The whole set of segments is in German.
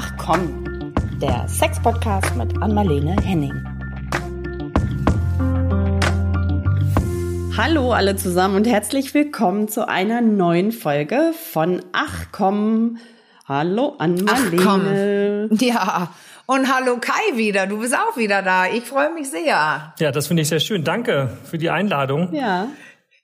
Ach komm, der Sex-Podcast mit Anmalene Henning. Hallo alle zusammen und herzlich willkommen zu einer neuen Folge von Ach komm. Hallo Anmalene. Ja, und hallo Kai wieder. Du bist auch wieder da. Ich freue mich sehr. Ja, das finde ich sehr schön. Danke für die Einladung. Ja.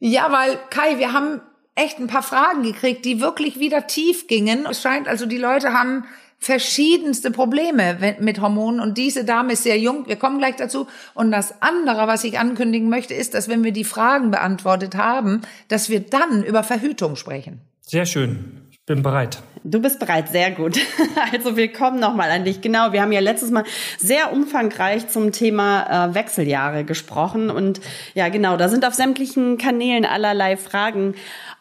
Ja, weil Kai, wir haben echt ein paar Fragen gekriegt, die wirklich wieder tief gingen. Es scheint also, die Leute haben verschiedenste Probleme mit Hormonen und diese Dame ist sehr jung. Wir kommen gleich dazu. Und das andere, was ich ankündigen möchte, ist, dass wenn wir die Fragen beantwortet haben, dass wir dann über Verhütung sprechen. Sehr schön. Ich bin bereit. Du bist bereit, sehr gut. Also willkommen nochmal an dich. Genau, wir haben ja letztes Mal sehr umfangreich zum Thema äh, Wechseljahre gesprochen und ja, genau, da sind auf sämtlichen Kanälen allerlei Fragen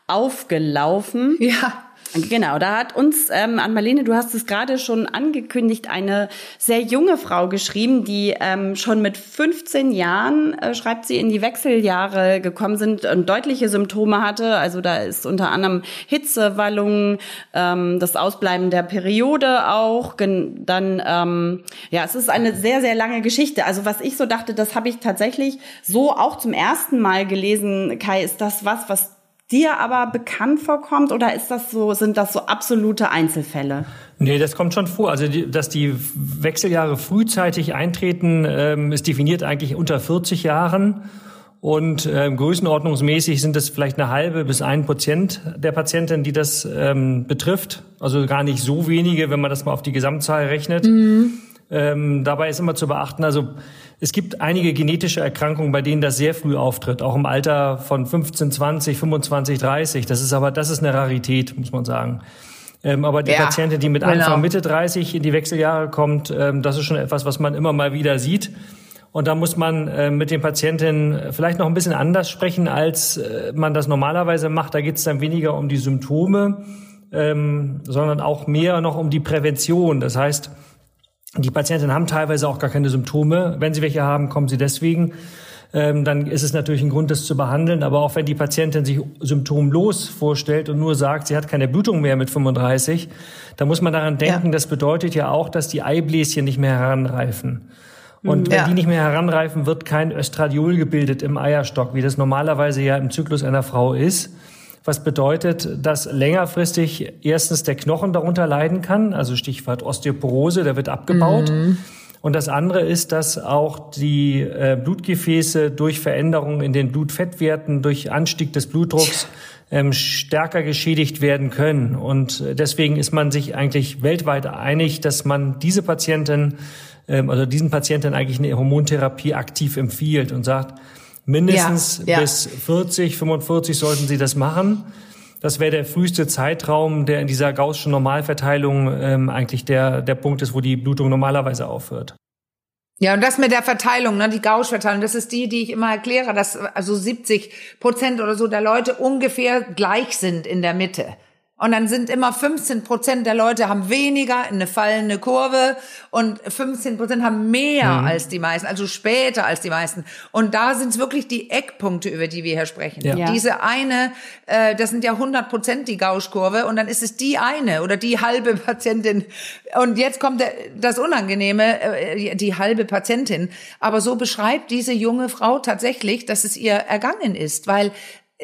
aufgelaufen. Ja. Genau, da hat uns ähm, an Marlene, du hast es gerade schon angekündigt, eine sehr junge Frau geschrieben, die ähm, schon mit 15 Jahren, äh, schreibt sie, in die Wechseljahre gekommen sind und deutliche Symptome hatte. Also da ist unter anderem Hitzewallungen, ähm, das Ausbleiben der Periode auch. Dann, ähm, ja, es ist eine sehr, sehr lange Geschichte. Also was ich so dachte, das habe ich tatsächlich so auch zum ersten Mal gelesen. Kai, ist das was, was dir aber bekannt vorkommt oder ist das so, sind das so absolute Einzelfälle? Nee, das kommt schon vor. Also, die, dass die Wechseljahre frühzeitig eintreten, ähm, ist definiert eigentlich unter 40 Jahren. Und ähm, größenordnungsmäßig sind es vielleicht eine halbe bis ein Prozent der Patienten, die das ähm, betrifft. Also gar nicht so wenige, wenn man das mal auf die Gesamtzahl rechnet. Mhm. Ähm, dabei ist immer zu beachten, also es gibt einige genetische Erkrankungen, bei denen das sehr früh auftritt, auch im Alter von 15, 20, 25, 30. Das ist aber, das ist eine Rarität, muss man sagen. Ähm, aber die ja, Patientin, die mit Anfang, genau. Mitte 30 in die Wechseljahre kommt, ähm, das ist schon etwas, was man immer mal wieder sieht. Und da muss man äh, mit den Patientinnen vielleicht noch ein bisschen anders sprechen, als äh, man das normalerweise macht. Da geht es dann weniger um die Symptome, ähm, sondern auch mehr noch um die Prävention. Das heißt, die Patienten haben teilweise auch gar keine Symptome. Wenn sie welche haben, kommen sie deswegen. Ähm, dann ist es natürlich ein Grund, das zu behandeln. Aber auch wenn die Patientin sich symptomlos vorstellt und nur sagt, sie hat keine Blutung mehr mit 35, dann muss man daran denken, ja. das bedeutet ja auch, dass die Eibläschen nicht mehr heranreifen. Und mhm. wenn ja. die nicht mehr heranreifen, wird kein Östradiol gebildet im Eierstock, wie das normalerweise ja im Zyklus einer Frau ist was bedeutet, dass längerfristig erstens der Knochen darunter leiden kann, also Stichwort Osteoporose, der wird abgebaut. Mhm. Und das andere ist, dass auch die äh, Blutgefäße durch Veränderungen in den Blutfettwerten, durch Anstieg des Blutdrucks ähm, stärker geschädigt werden können. Und deswegen ist man sich eigentlich weltweit einig, dass man diese Patienten, ähm, also diesen Patienten eigentlich eine Hormontherapie aktiv empfiehlt und sagt, Mindestens ja, ja. bis 40, 45 sollten Sie das machen. Das wäre der früheste Zeitraum, der in dieser Gaußschen Normalverteilung ähm, eigentlich der, der Punkt ist, wo die Blutung normalerweise aufhört. Ja, und das mit der Verteilung, ne, die Gaußverteilung, das ist die, die ich immer erkläre, dass also 70 Prozent oder so der Leute ungefähr gleich sind in der Mitte. Und dann sind immer 15 Prozent der Leute haben weniger, eine fallende Kurve und 15 Prozent haben mehr mhm. als die meisten, also später als die meisten. Und da sind es wirklich die Eckpunkte, über die wir hier sprechen. Ja. Diese eine, äh, das sind ja 100 Prozent die Gauschkurve und dann ist es die eine oder die halbe Patientin. Und jetzt kommt der, das Unangenehme, äh, die halbe Patientin. Aber so beschreibt diese junge Frau tatsächlich, dass es ihr ergangen ist, weil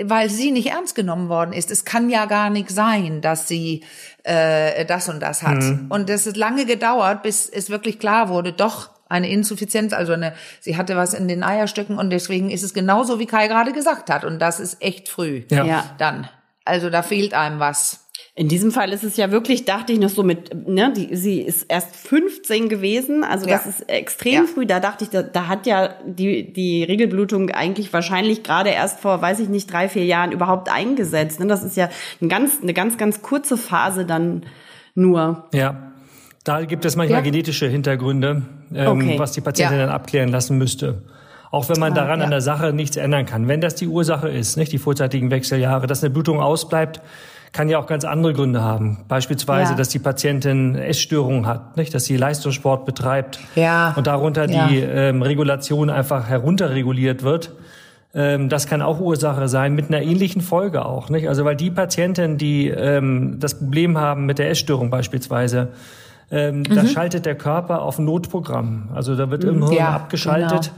weil sie nicht ernst genommen worden ist. Es kann ja gar nicht sein, dass sie äh, das und das hat. Mhm. Und es ist lange gedauert, bis es wirklich klar wurde, doch eine Insuffizienz, also eine, sie hatte was in den Eierstöcken und deswegen ist es genauso, wie Kai gerade gesagt hat. Und das ist echt früh. Ja. ja. Dann. Also da fehlt einem was. In diesem Fall ist es ja wirklich, dachte ich noch so mit, ne, die, sie ist erst 15 gewesen, also ja. das ist extrem ja. früh. Da dachte ich, da, da hat ja die, die Regelblutung eigentlich wahrscheinlich gerade erst vor, weiß ich nicht, drei, vier Jahren überhaupt eingesetzt. Ne? Das ist ja ein ganz, eine ganz, ganz kurze Phase dann nur. Ja. Da gibt es manchmal ja. genetische Hintergründe, ähm, okay. was die Patientin dann abklären lassen müsste. Auch wenn man ah, daran an der Sache nichts ändern kann. Wenn das die Ursache ist, nicht die vorzeitigen Wechseljahre, dass eine Blutung ausbleibt, kann ja auch ganz andere Gründe haben. Beispielsweise, ja. dass die Patientin Essstörungen hat, nicht? dass sie Leistungssport betreibt ja. und darunter ja. die ähm, Regulation einfach herunterreguliert wird. Ähm, das kann auch Ursache sein, mit einer ähnlichen Folge auch. Nicht? Also weil die Patienten, die ähm, das Problem haben mit der Essstörung beispielsweise, ähm, mhm. da schaltet der Körper auf Notprogramm. Also da wird im Hirn ja, abgeschaltet. Genau.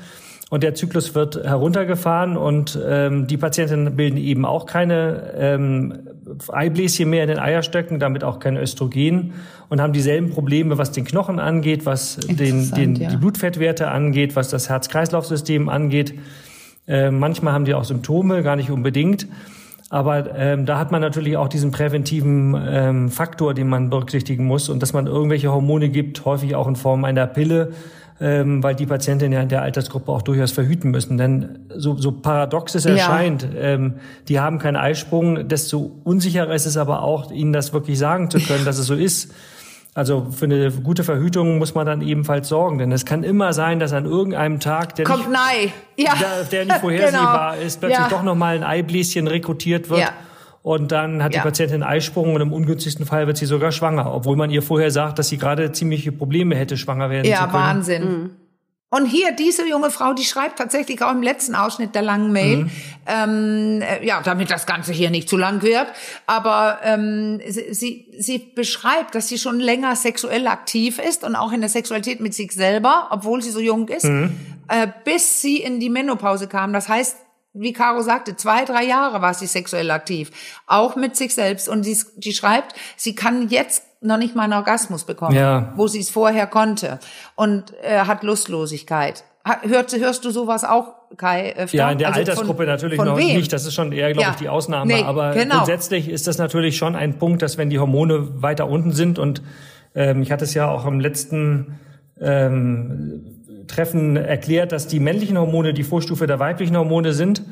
Und der Zyklus wird heruntergefahren und ähm, die Patientinnen bilden eben auch keine ähm, Eibläschen mehr in den Eierstöcken, damit auch kein Östrogen und haben dieselben Probleme, was den Knochen angeht, was den, den, ja. die Blutfettwerte angeht, was das Herz-Kreislauf-System angeht. Äh, manchmal haben die auch Symptome, gar nicht unbedingt. Aber ähm, da hat man natürlich auch diesen präventiven ähm, Faktor, den man berücksichtigen muss und dass man irgendwelche Hormone gibt, häufig auch in Form einer Pille, ähm, weil die Patientinnen ja in der Altersgruppe auch durchaus verhüten müssen. Denn so, so paradox es erscheint, ja. ähm, die haben keinen Eisprung, desto unsicherer ist es aber auch, ihnen das wirklich sagen zu können, dass es so ist. Also für eine gute Verhütung muss man dann ebenfalls sorgen, denn es kann immer sein, dass an irgendeinem Tag, der, Kommt nicht, ja. der, der nicht vorhersehbar genau. ist, plötzlich ja. doch nochmal ein Eibläschen rekrutiert wird. Ja. Und dann hat die Patientin einen Eisprung und im ungünstigsten Fall wird sie sogar schwanger, obwohl man ihr vorher sagt, dass sie gerade ziemliche Probleme hätte, schwanger werden ja, zu können. Ja, Wahnsinn. Mhm. Und hier, diese junge Frau, die schreibt tatsächlich auch im letzten Ausschnitt der langen Mail, mhm. ähm, äh, ja, damit das Ganze hier nicht zu lang wird, aber ähm, sie, sie, sie beschreibt, dass sie schon länger sexuell aktiv ist und auch in der Sexualität mit sich selber, obwohl sie so jung ist, mhm. äh, bis sie in die Menopause kam. Das heißt, wie Caro sagte, zwei, drei Jahre war sie sexuell aktiv, auch mit sich selbst. Und sie, die schreibt, sie kann jetzt noch nicht mal einen Orgasmus bekommen, ja. wo sie es vorher konnte und äh, hat Lustlosigkeit. Hörst, hörst du sowas auch, Kai? Öfter? Ja, in der also Altersgruppe von, natürlich von noch wem? nicht. Das ist schon eher, glaube ja. ich, die Ausnahme. Nee, Aber genau. grundsätzlich ist das natürlich schon ein Punkt, dass wenn die Hormone weiter unten sind und ähm, ich hatte es ja auch im letzten ähm, Treffen erklärt, dass die männlichen Hormone die Vorstufe der weiblichen Hormone sind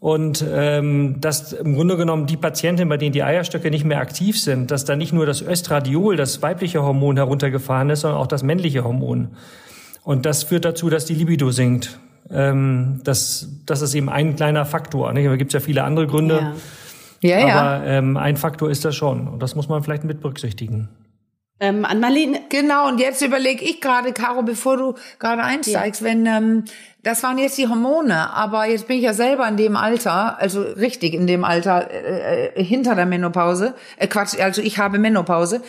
und ähm, dass im Grunde genommen die Patientinnen, bei denen die Eierstöcke nicht mehr aktiv sind, dass da nicht nur das Östradiol, das weibliche Hormon heruntergefahren ist, sondern auch das männliche Hormon. Und das führt dazu, dass die Libido sinkt. Ähm, das, das ist eben ein kleiner Faktor. Nicht? Da gibt es ja viele andere Gründe. Ja, ja. Aber ja. Ähm, ein Faktor ist das schon. Und das muss man vielleicht mit berücksichtigen. Ähm, an Marlene. Genau, und jetzt überlege ich gerade, Caro, bevor du gerade einsteigst, ja. wenn ähm, das waren jetzt die Hormone, aber jetzt bin ich ja selber in dem Alter, also richtig in dem Alter äh, äh, hinter der Menopause, äh, Quatsch, also ich habe Menopause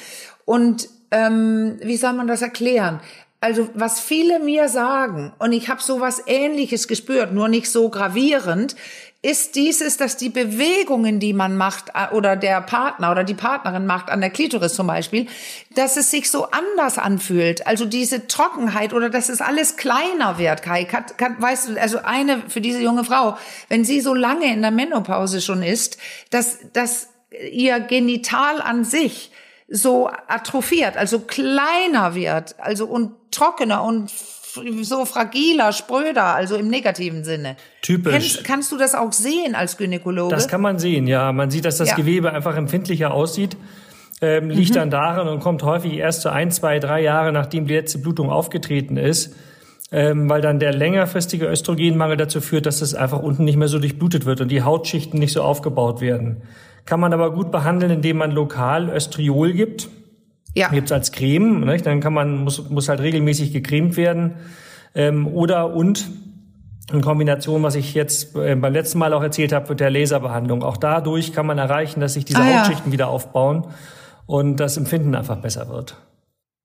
und ähm, wie soll man das erklären? Also was viele mir sagen, und ich habe sowas Ähnliches gespürt, nur nicht so gravierend, ist dieses, dass die Bewegungen, die man macht, äh, oder der Partner oder die Partnerin macht, an der Klitoris zum Beispiel, dass es sich so anders anfühlt. Also diese Trockenheit oder dass es alles kleiner wird, Kai. Kann, kann, weißt du, also eine für diese junge Frau, wenn sie so lange in der Menopause schon ist, dass, dass ihr Genital an sich so atrophiert, also kleiner wird, also und trockener und so fragiler, spröder, also im negativen Sinne. Typisch. Kennst, kannst du das auch sehen als Gynäkologe? Das kann man sehen, ja. Man sieht, dass das ja. Gewebe einfach empfindlicher aussieht. Ähm, liegt mhm. dann daran und kommt häufig erst so ein, zwei, drei Jahre, nachdem die letzte Blutung aufgetreten ist. Ähm, weil dann der längerfristige Östrogenmangel dazu führt, dass es einfach unten nicht mehr so durchblutet wird und die Hautschichten nicht so aufgebaut werden. Kann man aber gut behandeln, indem man lokal Östriol gibt. Ja. Gibt's als Creme, nicht? dann kann man, muss, muss halt regelmäßig gecremt werden. Ähm, oder und in Kombination, was ich jetzt äh, beim letzten Mal auch erzählt habe, mit der Laserbehandlung. Auch dadurch kann man erreichen, dass sich diese ah, Hautschichten ja. wieder aufbauen und das Empfinden einfach besser wird.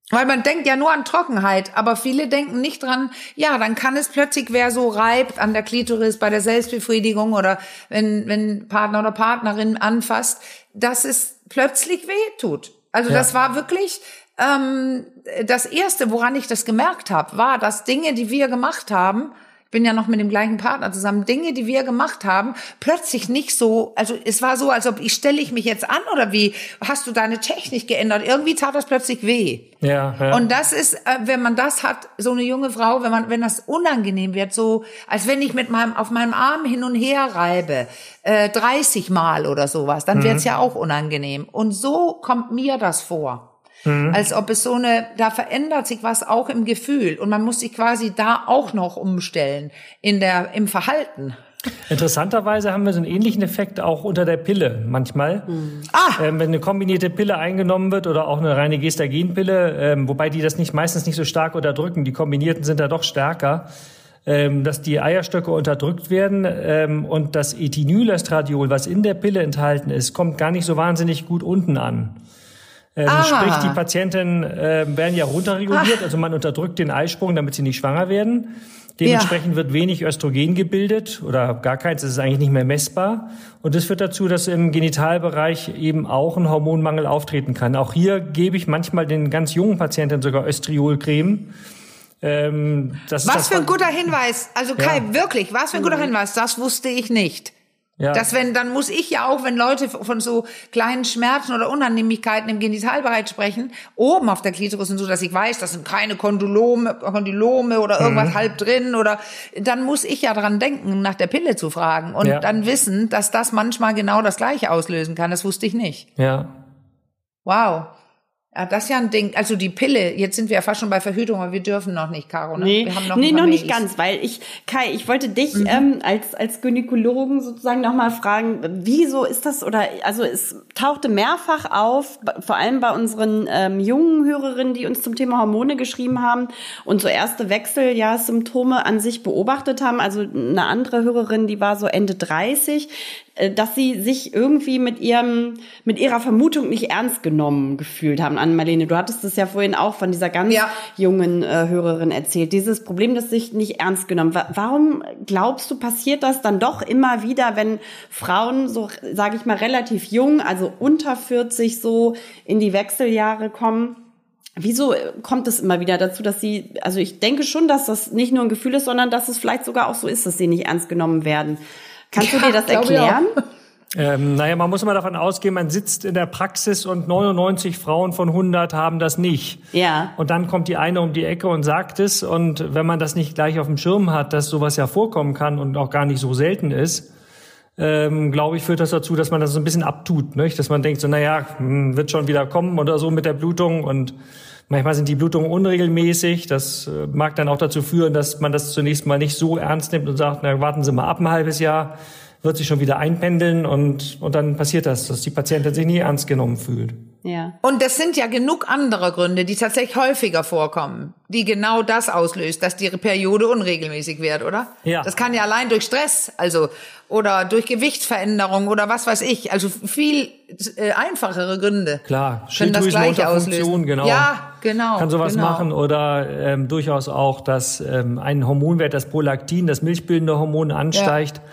Weil man denkt ja nur an Trockenheit, aber viele denken nicht dran, ja, dann kann es plötzlich, wer so reibt an der Klitoris bei der Selbstbefriedigung oder wenn, wenn Partner oder Partnerin anfasst, dass es plötzlich weh tut. Also ja. das war wirklich ähm, das Erste, woran ich das gemerkt habe, war, dass Dinge, die wir gemacht haben, bin ja noch mit dem gleichen Partner zusammen, Dinge, die wir gemacht haben, plötzlich nicht so, also es war so, als ob ich stelle ich mich jetzt an oder wie, hast du deine Technik geändert? Irgendwie tat das plötzlich weh. Ja, ja. Und das ist, äh, wenn man das hat, so eine junge Frau, wenn man, wenn das unangenehm wird, so, als wenn ich mit meinem, auf meinem Arm hin und her reibe, äh, 30 Mal oder sowas, dann mhm. wird's ja auch unangenehm. Und so kommt mir das vor. Mhm. Als ob es so eine, da verändert sich was auch im Gefühl und man muss sich quasi da auch noch umstellen in der, im Verhalten. Interessanterweise haben wir so einen ähnlichen Effekt auch unter der Pille manchmal. Mhm. Ah. Ähm, wenn eine kombinierte Pille eingenommen wird oder auch eine reine Gestagenpille, ähm, wobei die das nicht meistens nicht so stark unterdrücken, die kombinierten sind da doch stärker, ähm, dass die Eierstöcke unterdrückt werden ähm, und das Ethinylestradiol, was in der Pille enthalten ist, kommt gar nicht so wahnsinnig gut unten an. Ähm, sprich, die Patienten äh, werden ja runterreguliert, Ach. also man unterdrückt den Eisprung, damit sie nicht schwanger werden. Dementsprechend ja. wird wenig Östrogen gebildet oder gar keins, es ist eigentlich nicht mehr messbar. Und das führt dazu, dass im Genitalbereich eben auch ein Hormonmangel auftreten kann. Auch hier gebe ich manchmal den ganz jungen Patienten sogar Östriolcreme. Ähm, was für ein guter Hinweis. Also Kai, ja. wirklich, was für ein guter Hinweis. Das wusste ich nicht. Ja. Dass wenn, dann muss ich ja auch, wenn Leute von so kleinen Schmerzen oder Unannehmlichkeiten im Genitalbereich sprechen, oben auf der Klitoris und so, dass ich weiß, das sind keine Kondylome, Kondylome oder irgendwas mhm. halb drin oder, dann muss ich ja dran denken, nach der Pille zu fragen und ja. dann wissen, dass das manchmal genau das Gleiche auslösen kann. Das wusste ich nicht. Ja. Wow. Ja, das ist ja ein Ding. Also die Pille, jetzt sind wir ja fast schon bei Verhütung, aber wir dürfen noch nicht, Caro. Ne? Nee, wir haben noch, nee, noch nicht ganz, weil ich, Kai, ich wollte dich mhm. ähm, als, als Gynäkologen sozusagen nochmal fragen, wieso ist das, oder also es tauchte mehrfach auf, vor allem bei unseren ähm, jungen Hörerinnen, die uns zum Thema Hormone geschrieben haben und so erste Wechseljahrsymptome an sich beobachtet haben. Also eine andere Hörerin, die war so Ende 30, äh, dass sie sich irgendwie mit ihrem, mit ihrer Vermutung nicht ernst genommen gefühlt haben. An Marlene, du hattest es ja vorhin auch von dieser ganz ja. jungen äh, Hörerin erzählt. Dieses Problem, das sich nicht ernst genommen. Warum glaubst du, passiert das dann doch immer wieder, wenn Frauen so, sage ich mal, relativ jung, also unter 40 so in die Wechseljahre kommen? Wieso kommt es immer wieder dazu, dass sie, also ich denke schon, dass das nicht nur ein Gefühl ist, sondern dass es vielleicht sogar auch so ist, dass sie nicht ernst genommen werden. Kannst ja, du dir das erklären? Ähm, naja, man muss immer davon ausgehen, man sitzt in der Praxis und 99 Frauen von 100 haben das nicht. Ja. Und dann kommt die eine um die Ecke und sagt es. Und wenn man das nicht gleich auf dem Schirm hat, dass sowas ja vorkommen kann und auch gar nicht so selten ist, ähm, glaube ich, führt das dazu, dass man das so ein bisschen abtut. Nicht? Dass man denkt, so, naja, hm, wird schon wieder kommen oder so mit der Blutung. Und manchmal sind die Blutungen unregelmäßig. Das äh, mag dann auch dazu führen, dass man das zunächst mal nicht so ernst nimmt und sagt, na, warten Sie mal ab ein halbes Jahr wird sich schon wieder einpendeln und, und dann passiert das, dass die Patientin sich nie ernst genommen fühlt. Ja. Und das sind ja genug andere Gründe, die tatsächlich häufiger vorkommen, die genau das auslöst, dass die Periode unregelmäßig wird, oder? Ja. Das kann ja allein durch Stress, also oder durch Gewichtsveränderung oder was weiß ich, also viel äh, einfachere Gründe. Klar, können das gleiche auslösen. Genau. Ja, genau. Kann sowas genau. machen oder ähm, durchaus auch, dass ähm, ein Hormonwert, das Prolaktin, das milchbildende Hormon ansteigt. Ja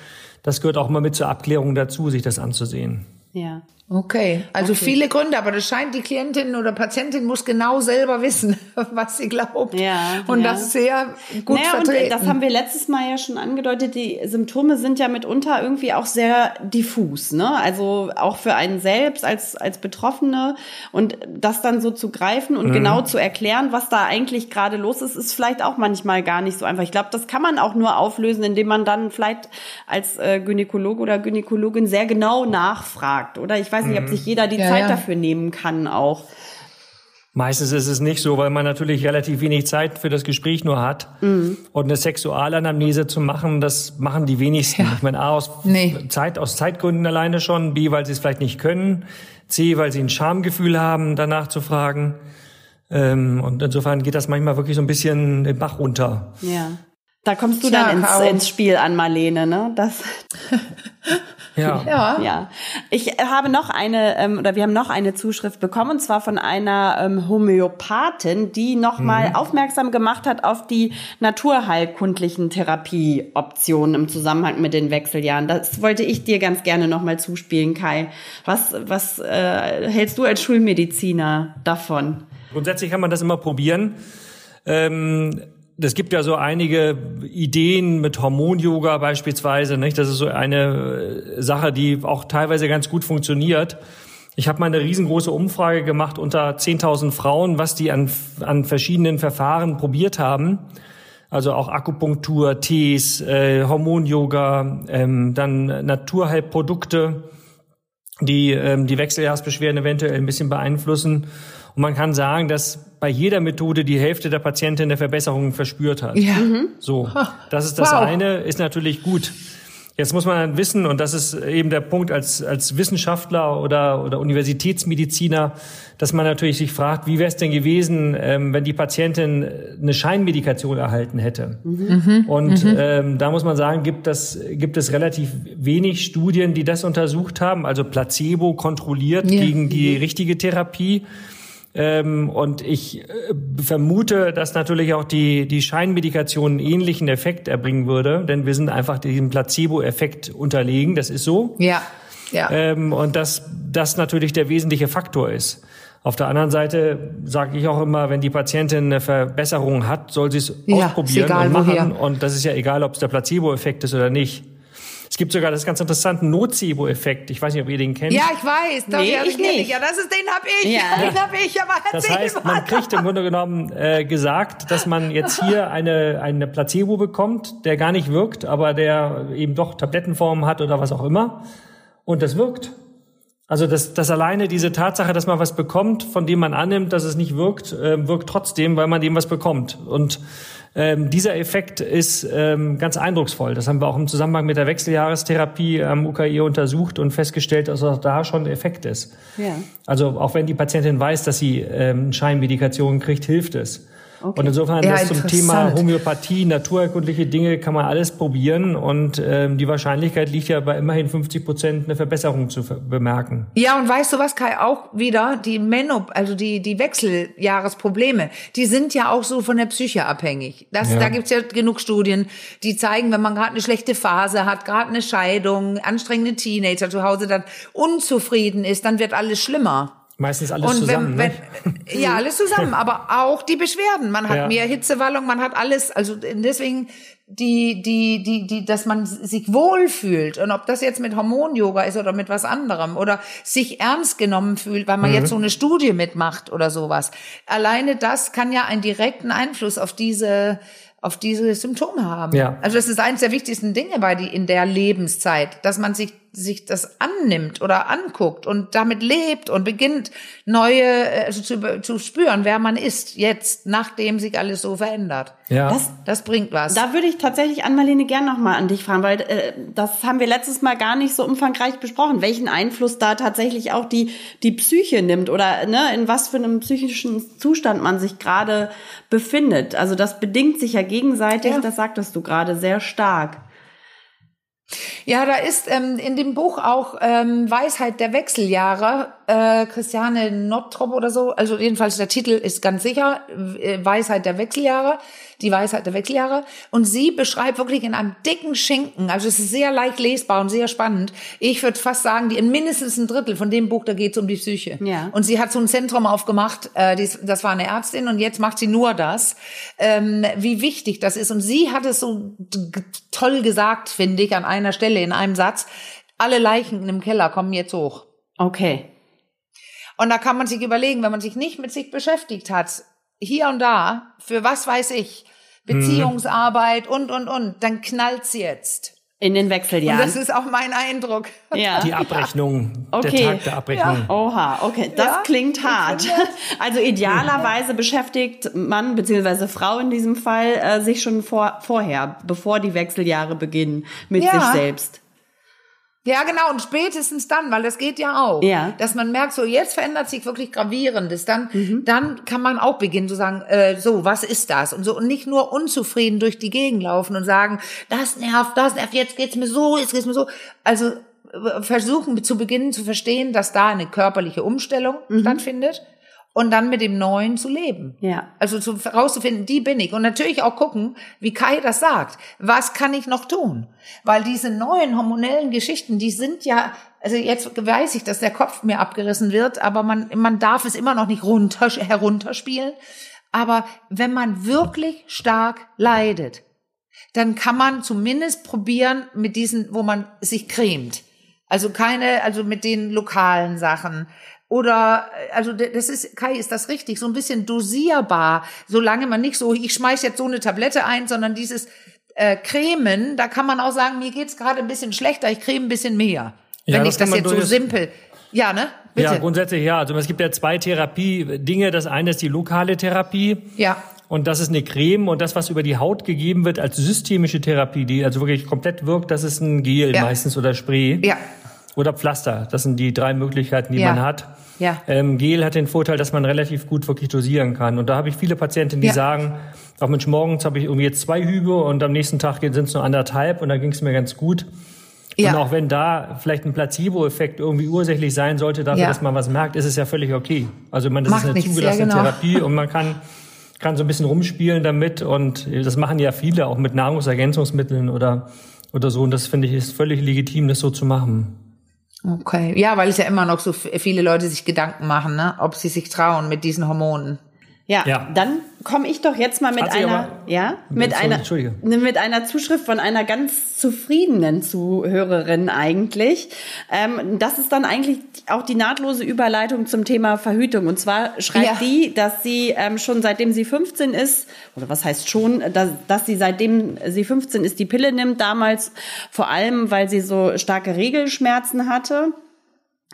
das gehört auch mal mit zur Abklärung dazu, sich das anzusehen. Ja. Okay, also okay. viele Gründe, aber das scheint die Klientin oder Patientin muss genau selber wissen, was sie glaubt. Ja. Und ja. das sehr gut naja, vertreten. Und das haben wir letztes Mal ja schon angedeutet. Die Symptome sind ja mitunter irgendwie auch sehr diffus, ne? Also auch für einen selbst als als Betroffene und das dann so zu greifen und mhm. genau zu erklären, was da eigentlich gerade los ist, ist vielleicht auch manchmal gar nicht so einfach. Ich glaube, das kann man auch nur auflösen, indem man dann vielleicht als äh, Gynäkologe oder Gynäkologin sehr genau nachfragt, oder? Ich weiß nicht, ob mhm. sich jeder die ja, Zeit ja. dafür nehmen kann auch. Meistens ist es nicht so, weil man natürlich relativ wenig Zeit für das Gespräch nur hat. Mhm. Und eine Sexualanamnese zu machen, das machen die wenigsten. Ja. Ich meine, A, aus, nee. Zeit, aus Zeitgründen alleine schon, B, weil sie es vielleicht nicht können, C, weil sie ein Schamgefühl haben, danach zu fragen. Ähm, und insofern geht das manchmal wirklich so ein bisschen den Bach runter. Ja. Da kommst du Tja, dann ins, ins, Spiel an, Marlene, ne? Das ja. ja. Ja. Ich habe noch eine, ähm, oder wir haben noch eine Zuschrift bekommen, und zwar von einer ähm, Homöopathin, die nochmal mhm. aufmerksam gemacht hat auf die naturheilkundlichen Therapieoptionen im Zusammenhang mit den Wechseljahren. Das wollte ich dir ganz gerne nochmal zuspielen, Kai. Was, was äh, hältst du als Schulmediziner davon? Grundsätzlich kann man das immer probieren. Ähm, es gibt ja so einige Ideen mit Hormon-Yoga beispielsweise, nicht? Das ist so eine äh, Sache, die auch teilweise ganz gut funktioniert. Ich habe mal eine riesengroße Umfrage gemacht unter 10.000 Frauen, was die an, an verschiedenen Verfahren probiert haben. Also auch Akupunktur, Tees, äh, Hormon-Yoga, ähm, dann Naturheilprodukte, die ähm, die Wechseljahrsbeschwerden eventuell ein bisschen beeinflussen. Und man kann sagen, dass bei jeder Methode die Hälfte der Patienten eine Verbesserung verspürt hat. Ja. Mhm. So, das ist das wow. eine, ist natürlich gut. Jetzt muss man dann wissen, und das ist eben der Punkt als, als Wissenschaftler oder, oder Universitätsmediziner, dass man natürlich sich fragt, wie wäre es denn gewesen, ähm, wenn die Patientin eine Scheinmedikation erhalten hätte. Mhm. Und mhm. Ähm, da muss man sagen, gibt, das, gibt es relativ wenig Studien, die das untersucht haben, also Placebo kontrolliert ja. gegen die richtige Therapie. Ähm, und ich äh, vermute, dass natürlich auch die, die Scheinmedikation einen ähnlichen Effekt erbringen würde, denn wir sind einfach diesem Placebo-Effekt unterlegen, das ist so. Ja. ja. Ähm, und dass das natürlich der wesentliche Faktor ist. Auf der anderen Seite sage ich auch immer, wenn die Patientin eine Verbesserung hat, soll sie es ja, ausprobieren und machen. Woher. Und das ist ja egal, ob es der Placebo-Effekt ist oder nicht. Es gibt sogar das ganz interessante Nocebo-Effekt. Ich weiß nicht, ob ihr den kennt. Ja, ich weiß. Doch, nee, ich nicht. Ja, das ist den hab ich. Ja. Den hab ich. Aber das heißt, man kriegt im Grunde genommen äh, gesagt, dass man jetzt hier eine eine Placebo bekommt, der gar nicht wirkt, aber der eben doch Tablettenform hat oder was auch immer. Und das wirkt. Also das, das alleine diese Tatsache, dass man was bekommt, von dem man annimmt, dass es nicht wirkt, äh, wirkt trotzdem, weil man dem was bekommt. Und ähm, dieser Effekt ist ähm, ganz eindrucksvoll. Das haben wir auch im Zusammenhang mit der Wechseljahrestherapie am UKE untersucht und festgestellt, dass auch da schon ein Effekt ist. Ja. Also auch wenn die Patientin weiß, dass sie ähm, Scheinmedikation kriegt, hilft es. Okay. Und insofern ja, das zum Thema Homöopathie, naturerkundliche Dinge kann man alles probieren und ähm, die Wahrscheinlichkeit liegt ja bei immerhin 50 Prozent eine Verbesserung zu bemerken. Ja, und weißt du was, Kai, auch wieder die Menop, also die, die Wechseljahresprobleme, die sind ja auch so von der Psyche abhängig. Das, ja. Da gibt's ja genug Studien, die zeigen, wenn man gerade eine schlechte Phase hat, gerade eine Scheidung, anstrengende Teenager zu Hause, dann unzufrieden ist, dann wird alles schlimmer. Meistens alles und zusammen. Wenn, wenn, ne? Ja, alles zusammen, aber auch die Beschwerden. Man hat ja. mehr Hitzewallung, man hat alles. Also deswegen die, die, die, die, dass man sich wohlfühlt und ob das jetzt mit Hormon-Yoga ist oder mit was anderem oder sich ernst genommen fühlt, weil man mhm. jetzt so eine Studie mitmacht oder sowas. Alleine das kann ja einen direkten Einfluss auf diese auf diese Symptome haben. Ja. Also das ist eines der wichtigsten Dinge bei die in der Lebenszeit, dass man sich sich das annimmt oder anguckt und damit lebt und beginnt neue also zu, zu spüren, wer man ist jetzt, nachdem sich alles so verändert. Ja. Das, das bringt was. Da würde ich tatsächlich Ann-Marlene gern nochmal an dich fragen, weil äh, das haben wir letztes Mal gar nicht so umfangreich besprochen, welchen Einfluss da tatsächlich auch die die Psyche nimmt oder ne, in was für einem psychischen Zustand man sich gerade befindet. Also das bedingt sich ja gegenseitig, ja. das sagtest du gerade sehr stark. Ja, da ist ähm, in dem Buch auch ähm, Weisheit der Wechseljahre, äh, Christiane Nottrop oder so, also jedenfalls der Titel ist ganz sicher, äh, Weisheit der Wechseljahre die Weisheit der Wechseljahre. Und sie beschreibt wirklich in einem dicken Schinken, also es ist sehr leicht lesbar und sehr spannend. Ich würde fast sagen, die in mindestens ein Drittel von dem Buch, da geht es um die Psyche. Ja. Und sie hat so ein Zentrum aufgemacht, äh, das war eine Ärztin und jetzt macht sie nur das, ähm, wie wichtig das ist. Und sie hat es so toll gesagt, finde ich, an einer Stelle in einem Satz. Alle Leichen im Keller kommen jetzt hoch. Okay. Und da kann man sich überlegen, wenn man sich nicht mit sich beschäftigt hat, hier und da, für was weiß ich, Beziehungsarbeit und, und, und, dann knallt's jetzt. In den Wechseljahren. Und das ist auch mein Eindruck. Ja. Die Abrechnung, okay. der Tag der Abrechnung. Ja. Oha, okay, das ja, klingt hart. Also idealerweise beschäftigt man, beziehungsweise Frau in diesem Fall, äh, sich schon vor, vorher, bevor die Wechseljahre beginnen, mit ja. sich selbst. Ja, genau, und spätestens dann, weil das geht ja auch, ja. dass man merkt, so jetzt verändert sich wirklich gravierendes, dann, mhm. dann kann man auch beginnen zu sagen, äh, so, was ist das? Und so, und nicht nur unzufrieden durch die Gegend laufen und sagen, das nervt, das nervt, jetzt geht's mir so, jetzt geht's mir so. Also äh, versuchen zu beginnen zu verstehen, dass da eine körperliche Umstellung mhm. stattfindet und dann mit dem Neuen zu leben. Ja. Also zu, herauszufinden, die bin ich. Und natürlich auch gucken, wie Kai das sagt. Was kann ich noch tun? Weil diese neuen hormonellen Geschichten, die sind ja, also jetzt weiß ich, dass der Kopf mir abgerissen wird, aber man, man darf es immer noch nicht runter, herunterspielen. Aber wenn man wirklich stark leidet, dann kann man zumindest probieren mit diesen, wo man sich cremt. Also keine, also mit den lokalen Sachen oder, also das ist, Kai, ist das richtig, so ein bisschen dosierbar, solange man nicht so, ich schmeiß jetzt so eine Tablette ein, sondern dieses äh, Cremen, da kann man auch sagen, mir geht's gerade ein bisschen schlechter, ich creme ein bisschen mehr. Ja, wenn ich das jetzt so simpel. Ja, ne? Bitte. Ja, grundsätzlich ja. Also es gibt ja zwei Therapie-Dinge. Das eine ist die lokale Therapie. Ja. Und das ist eine Creme und das, was über die Haut gegeben wird als systemische Therapie, die also wirklich komplett wirkt, das ist ein Gel Ja. meistens oder Spray. Ja. Oder Pflaster. Das sind die drei Möglichkeiten, die Ja. man hat. Ja. Ähm, Gel hat den Vorteil, dass man relativ gut wirklich dosieren kann. Und da habe ich viele Patientinnen, die Ja. sagen, auch Mensch, morgens habe ich irgendwie jetzt zwei Hübe und am nächsten Tag sind es nur anderthalb und dann ging es mir ganz gut. Ja. Und auch wenn da vielleicht ein Placebo-Effekt irgendwie ursächlich sein sollte dafür, Ja. dass man was merkt, ist es ja völlig okay. Also man, das Macht ist eine nichts, ja, zugelassene genau. Therapie und man kann kann so ein bisschen rumspielen damit und das machen ja viele auch mit Nahrungsergänzungsmitteln oder oder so und das finde ich ist völlig legitim, das so zu machen. Okay. Ja, weil es ja immer noch so viele Leute sich Gedanken machen, ne? ob sie sich trauen mit diesen Hormonen. Ja, Ja. dann komme ich doch jetzt mal mit einer, aber- ja, mit einer, Entschuldige. ne, mit einer Zuschrift von einer ganz zufriedenen Zuhörerin eigentlich. Ähm, das ist dann eigentlich auch die nahtlose Überleitung zum Thema Verhütung. Und zwar schreibt Ja. die, dass sie ähm, schon seitdem sie 15 ist, oder was heißt schon, dass, dass sie seitdem sie 15 ist, die Pille nimmt. Damals vor allem, weil sie so starke Regelschmerzen hatte.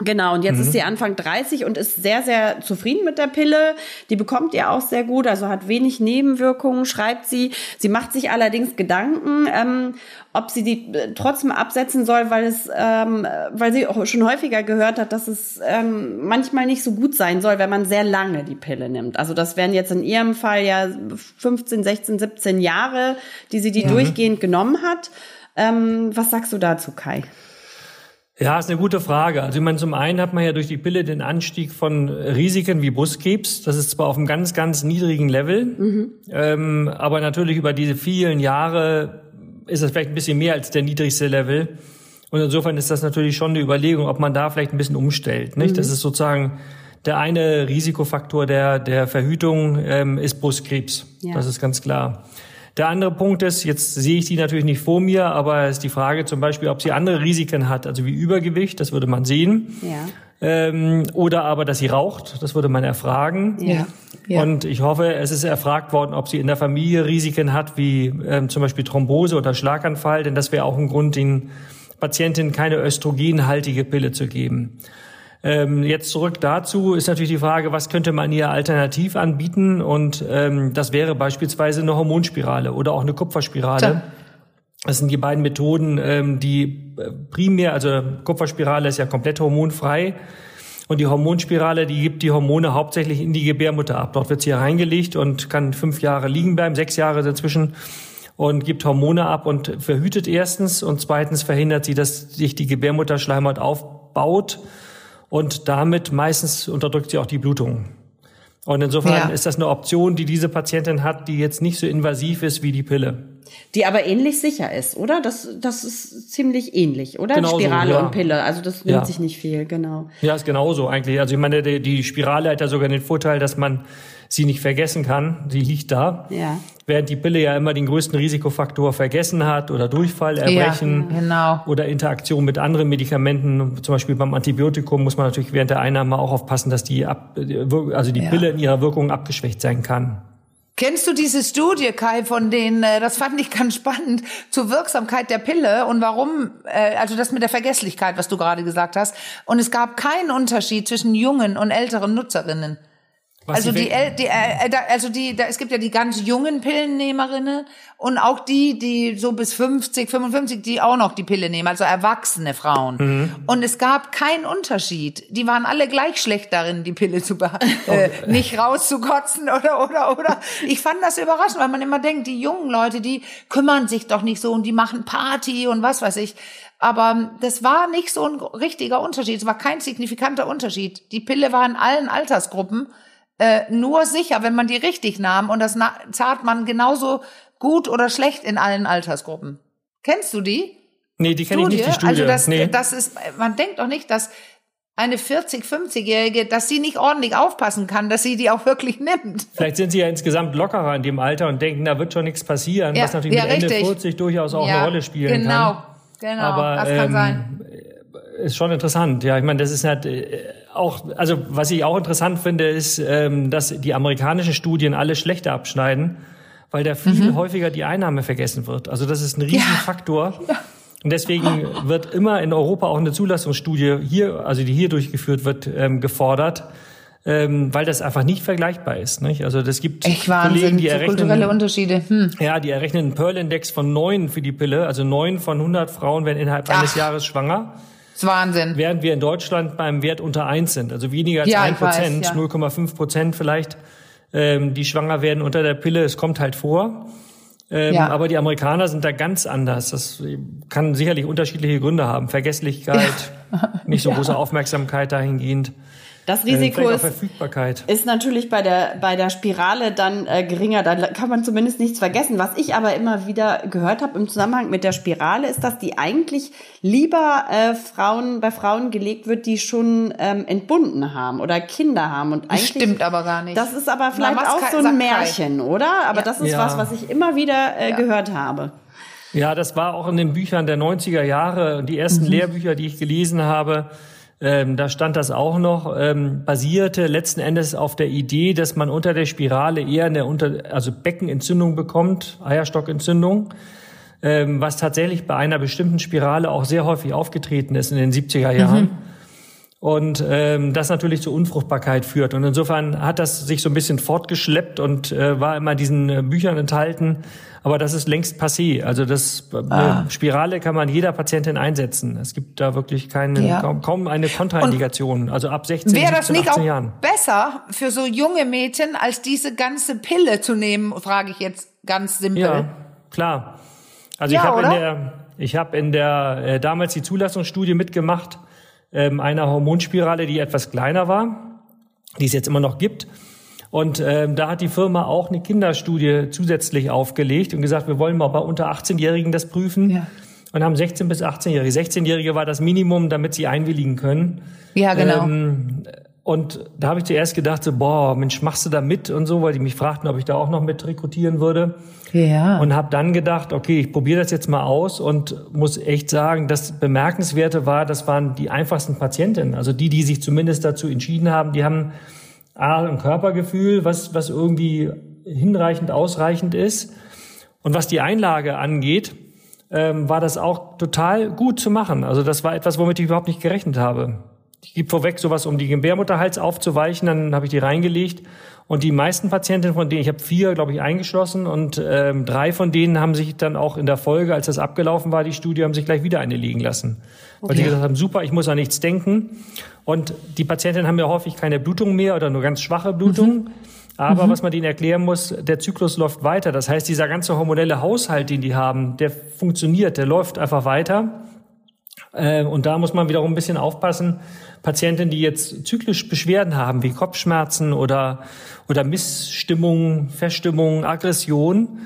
Genau, und jetzt ist sie Anfang 30 und ist sehr, sehr zufrieden mit der Pille. Die bekommt ihr auch sehr gut, also hat wenig Nebenwirkungen, schreibt sie. Sie macht sich allerdings Gedanken, ähm, ob sie die äh, trotzdem absetzen soll, weil es, ähm, weil sie auch schon häufiger gehört hat, dass es ähm, manchmal nicht so gut sein soll, wenn man sehr lange die Pille nimmt. Also das wären jetzt in ihrem Fall ja 15, 16, 17 Jahre, die sie die durchgehend genommen hat. Ähm, was sagst du dazu, Kai? Ja, ist eine gute Frage. Also ich meine, zum einen hat man ja durch die Pille den Anstieg von Risiken wie Brustkrebs. Das ist zwar auf einem ganz, ganz niedrigen Level, ähm, aber natürlich über diese vielen Jahre ist das vielleicht ein bisschen mehr als der niedrigste Level. Und insofern ist das natürlich schon eine Überlegung, ob man da vielleicht ein bisschen umstellt. Nicht? Das ist sozusagen der eine Risikofaktor der, der Verhütung ähm, ist Brustkrebs. Ja. Das ist ganz klar. Der andere Punkt ist, jetzt sehe ich die natürlich nicht vor mir, aber es ist die Frage zum Beispiel, ob sie andere Risiken hat, also wie Übergewicht, das würde man sehen. Ja. Ähm, oder aber, dass sie raucht, das würde man erfragen. Ja. Ja. Und ich hoffe, es ist erfragt worden, ob sie in der Familie Risiken hat, wie ähm, zum Beispiel Thrombose oder Schlaganfall, denn das wäre auch ein Grund, den Patientinnen keine östrogenhaltige Pille zu geben. Ähm, jetzt zurück dazu ist natürlich die Frage, was könnte man ihr alternativ anbieten? Und ähm, das wäre beispielsweise eine Hormonspirale oder auch eine Kupferspirale. Tja. Das sind die beiden Methoden, ähm, die äh, primär, also Kupferspirale ist ja komplett hormonfrei. Und die Hormonspirale, die gibt die Hormone hauptsächlich in die Gebärmutter ab. Dort wird sie reingelegt und kann fünf Jahre liegen bleiben, sechs Jahre dazwischen und gibt Hormone ab und verhütet erstens und zweitens verhindert sie, dass sich die Gebärmutterschleimhaut aufbaut und damit meistens unterdrückt sie auch die Blutung. Und insofern Ja. ist das eine Option, die diese Patientin hat, die jetzt nicht so invasiv ist wie die Pille. Die aber ähnlich sicher ist, oder? Das, das ist ziemlich ähnlich, oder? Genau so, Spirale ja. und Pille. Also das nimmt Ja. sich nicht viel, genau. Ja, ist genauso eigentlich. Also ich meine, die, die Spirale hat ja sogar den Vorteil, dass man sie nicht vergessen kann. Sie liegt da. Ja. Während die Pille ja immer den größten Risikofaktor vergessen hat oder Durchfall, Erbrechen Ja, genau. oder Interaktion mit anderen Medikamenten. Zum Beispiel beim Antibiotikum muss man natürlich während der Einnahme auch aufpassen, dass die, ab, also die Ja. Pille in ihrer Wirkung abgeschwächt sein kann. Kennst du diese Studie, Kai, von denen, äh, das fand ich ganz spannend, zur Wirksamkeit der Pille und warum, äh, also das mit der Vergesslichkeit, was du gerade gesagt hast. Und es gab keinen Unterschied zwischen jungen und älteren Nutzerinnen. Was Also die, El- die äh, da, also die, da, es gibt ja die ganz jungen Pillennehmerinnen und auch die, die so bis 50, 55, die auch noch die Pille nehmen, also erwachsene Frauen. Mhm. Und es gab keinen Unterschied. Die waren alle gleich schlecht darin, die Pille zu äh, nicht rauszukotzen oder oder oder. Ich fand das überraschend, weil man immer denkt, die jungen Leute, die kümmern sich doch nicht so und die machen Party und was weiß ich. Aber das war nicht so ein richtiger Unterschied. Es war kein signifikanter Unterschied. Die Pille war in allen Altersgruppen äh, nur sicher, wenn man die richtig nahm und das na zahlt man genauso gut oder schlecht in allen Altersgruppen. Kennst du die? Nee, die kenne ich nicht, die Studie. Also das, nee. das ist, man denkt doch nicht, dass eine 40, 50-Jährige, dass sie nicht ordentlich aufpassen kann, dass sie die auch wirklich nimmt. Vielleicht sind sie ja insgesamt lockerer in dem Alter und denken, da wird schon nichts passieren, Ja, was natürlich ja, mit Ende richtig. 40 durchaus auch eine Rolle spielen genau, kann. Genau, Aber, das kann ähm, sein. Ist schon interessant. Ja, ich meine, das ist halt äh, auch, also was ich auch interessant finde, ist, ähm, dass die amerikanischen Studien alle schlechter abschneiden, weil da viel häufiger die Einnahme vergessen wird. Also das ist ein Riesenfaktor. Und deswegen wird immer in Europa auch eine Zulassungsstudie hier, also die hier durchgeführt wird, ähm, gefordert, ähm, weil das einfach nicht vergleichbar ist. Nicht? Also das gibt Echt Wahnsinn, Kollegen, die so errechnen kulturelle Unterschiede. Hm. ja, die errechnen einen Pearl-Index von neun für die Pille. Also neun von 100 Frauen werden innerhalb Ach. eines Jahres schwanger. Ist Wahnsinn. Während wir in Deutschland beim Wert unter eins sind. Also weniger als Ja, ein ich weiß, Prozent, ja. 0,5 Prozent vielleicht, ähm, die schwanger werden unter der Pille. Es kommt halt vor. Ähm, Ja. Aber die Amerikaner sind da ganz anders. Das kann sicherlich unterschiedliche Gründe haben. Vergesslichkeit, nicht so große Aufmerksamkeit dahingehend. Das Ähm, Risiko ist, Verfügbarkeit. ist natürlich bei der, bei der Spirale dann äh, geringer. Da kann man zumindest nichts vergessen. Was ich aber immer wieder gehört habe im Zusammenhang mit der Spirale, ist, dass die eigentlich lieber äh, Frauen bei Frauen gelegt wird, die schon ähm, entbunden haben oder Kinder haben. Und eigentlich, Stimmt aber gar nicht. Das ist aber vielleicht was auch so ein. Märchen, oder? Aber das ist Ja. was, was ich immer wieder äh, gehört habe. Ja, das war auch in den Büchern der 90er Jahre, die ersten Lehrbücher, die ich gelesen habe. Ähm, da stand das auch noch, ähm, basierte letzten Endes auf der Idee, dass man unter der Spirale eher eine unter, also Beckenentzündung bekommt, Eierstockentzündung, ähm, was tatsächlich bei einer bestimmten Spirale auch sehr häufig aufgetreten ist in den 70er Jahren. Und ähm, das natürlich zur Unfruchtbarkeit führt. Und insofern hat das sich so ein bisschen fortgeschleppt und äh, war immer in diesen äh, Büchern enthalten. Aber das ist längst passé. Also das äh, eine Spirale kann man jeder Patientin einsetzen. Es gibt da wirklich keine, Ja. kaum, kaum eine Kontraindikation. Also ab 16, Wäre das 17, nicht 18 auch Jahren. besser für so junge Mädchen, als diese ganze Pille zu nehmen, frage ich jetzt ganz simpel. Ja, klar. Also Ja, ich habe in der, ich habe in der äh, damals die Zulassungsstudie mitgemacht ähm, einer Hormonspirale, die etwas kleiner war, die es jetzt immer noch gibt. Und ähm, da hat die Firma auch eine Kinderstudie zusätzlich aufgelegt und gesagt, wir wollen mal bei unter 18-Jährigen das prüfen. Ja. Und haben 16 bis 18-Jährige. 16-Jährige war das Minimum, damit sie einwilligen können. Ja, genau. Ähm, und da habe ich zuerst gedacht, so, boah, Mensch, machst du da mit und so, weil die mich fragten, ob ich da auch noch mit rekrutieren würde. ja. Und habe dann gedacht, okay, ich probiere das jetzt mal aus und muss echt sagen, das Bemerkenswerte war, das waren die einfachsten Patientinnen. Also die, die sich zumindest dazu entschieden haben, die haben A, ein Körpergefühl, was, was irgendwie hinreichend, ausreichend ist. Und was die Einlage angeht, ähm, war das auch total gut zu machen. Also das war etwas, womit ich überhaupt nicht gerechnet habe. Ich gebe vorweg sowas, um die Gebärmutterhals aufzuweichen, dann habe ich die reingelegt. Und die meisten Patientinnen von denen, ich habe vier, glaube ich, eingeschlossen und ähm, drei von denen haben sich dann auch in der Folge, als das abgelaufen war, die Studie, haben sich gleich wieder eine liegen lassen. Weil die gesagt haben, super, ich muss an nichts denken. Und die Patientinnen haben ja häufig keine Blutung mehr oder nur ganz schwache Blutung. Aber was man denen erklären muss, der Zyklus läuft weiter. Das heißt, dieser ganze hormonelle Haushalt, den die haben, der funktioniert, der läuft einfach weiter. Äh, Und da muss man wiederum ein bisschen aufpassen. Patientinnen, die jetzt zyklisch Beschwerden haben, wie Kopfschmerzen oder, oder Missstimmung, Verstimmung, Aggression,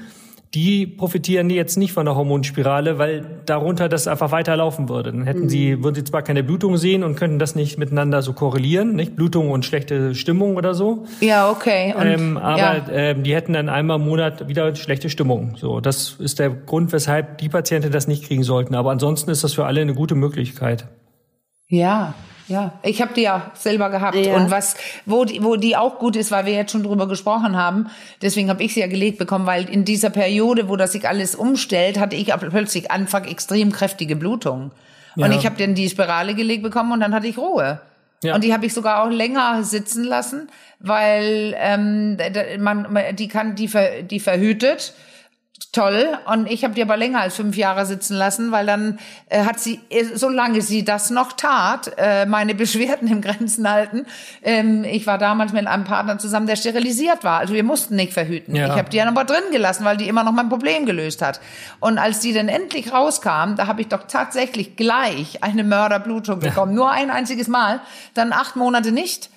die profitieren jetzt nicht von der Hormonspirale, weil darunter das einfach weiterlaufen würde. Dann hätten sie, würden sie zwar keine Blutung sehen und könnten das nicht miteinander so korrelieren, nicht? Blutung und schlechte Stimmung oder so. ja, okay. Und, Ähm, aber ja. ähm, die hätten dann einmal im Monat wieder schlechte Stimmung. So, das ist der Grund, weshalb die Patienten das nicht kriegen sollten. Aber ansonsten ist das für alle eine gute Möglichkeit. Ja, ja. Ich habe die ja selber gehabt. Ja. Und was, wo die, wo die auch gut ist, weil wir jetzt schon drüber gesprochen haben, deswegen habe ich sie ja gelegt bekommen, weil in dieser Periode, wo das sich alles umstellt, hatte ich plötzlich Anfang extrem kräftige Blutungen. Und Ja. ich habe dann die Spirale gelegt bekommen und dann hatte ich Ruhe. Ja. Und die habe ich sogar auch länger sitzen lassen, weil ähm, man- die kann, die, ver, die verhütet. Toll. Und ich habe die aber länger als fünf Jahre sitzen lassen, weil dann äh, hat sie, äh, solange sie das noch tat, äh, meine Beschwerden im Grenzen halten. Ähm, ich war damals mit einem Partner zusammen, der sterilisiert war. Also wir mussten nicht verhüten. Ja. Ich habe die dann aber drin gelassen, weil die immer noch mein Problem gelöst hat. Und als die dann endlich rauskam, da habe ich doch tatsächlich gleich eine Mörderblutung bekommen. Nur ein einziges Mal. Dann acht Monate nicht.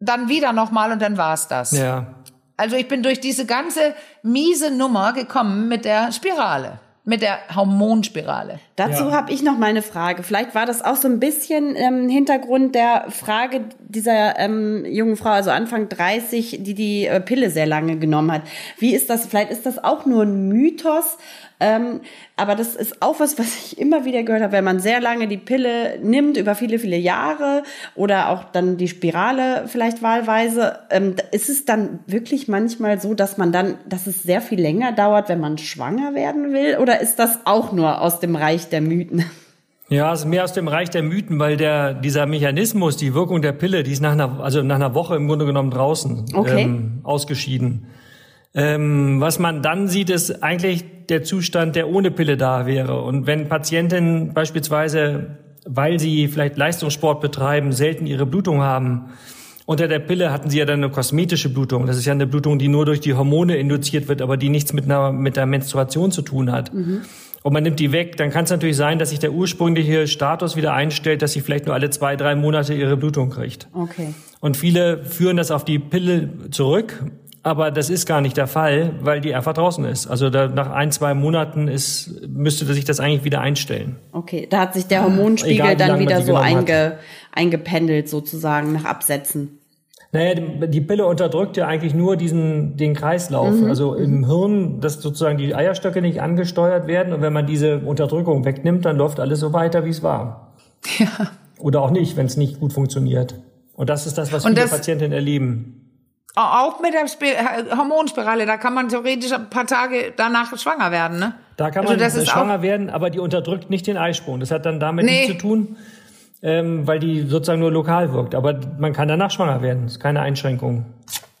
Dann wieder nochmal und dann war's das. Ja. Also ich bin durch diese ganze miese Nummer gekommen mit der Spirale, mit der Hormonspirale. Dazu Ja. habe ich noch mal eine Frage. Vielleicht war das auch so ein bisschen ähm, Hintergrund der Frage dieser ähm, jungen Frau, also Anfang 30, die die äh, Pille sehr lange genommen hat. Wie ist das? Vielleicht ist das auch nur ein Mythos. Ähm, aber das ist auch was, was ich immer wieder gehört habe, wenn man sehr lange die Pille nimmt, über viele, viele Jahre oder auch dann die Spirale vielleicht wahlweise, ähm, ist es dann wirklich manchmal so, dass man dann, dass es sehr viel länger dauert, wenn man schwanger werden will? Oder ist das auch nur aus dem Reich der Mythen? Ja, es ist mehr aus dem Reich der Mythen, weil der dieser Mechanismus, die Wirkung der Pille, die ist nach einer, also nach einer Woche im Grunde genommen draußen Okay. ähm, ausgeschieden. Ähm, was man dann sieht, ist eigentlich der Zustand, der ohne Pille da wäre. Und wenn Patientinnen beispielsweise, weil sie vielleicht Leistungssport betreiben, selten ihre Blutung haben, unter der Pille hatten sie ja dann eine kosmetische Blutung. Das ist ja eine Blutung, die nur durch die Hormone induziert wird, aber die nichts mit einer mit der Menstruation zu tun hat. Und man nimmt die weg, dann kann es natürlich sein, dass sich der ursprüngliche Status wieder einstellt, dass sie vielleicht nur alle zwei, drei Monate ihre Blutung kriegt. Okay. Und viele führen das auf die Pille zurück, aber das ist gar nicht der Fall, weil die einfach draußen ist. Also da, nach ein, zwei Monaten ist, müsste sich das eigentlich wieder einstellen. Okay, da hat sich der Hormonspiegel Egal, dann wieder so einge, eingependelt sozusagen nach Absätzen. Naja, die Pille unterdrückt ja eigentlich nur diesen, den Kreislauf. Also im Hirn, dass sozusagen die Eierstöcke nicht angesteuert werden. Und wenn man diese Unterdrückung wegnimmt, dann läuft alles so weiter, wie es war. Ja. Oder auch nicht, wenn es nicht gut funktioniert. Und das ist das, was Und viele das- Patientinnen erleben. Auch mit der Spi Hormonspirale, da kann man theoretisch ein paar Tage danach schwanger werden, ne? Da kann Also man das ist schwanger werden, aber die unterdrückt nicht den Eisprung. Das hat dann damit Nee. nichts zu tun, ähm, weil die sozusagen nur lokal wirkt. Aber man kann danach schwanger werden. Das ist keine Einschränkung.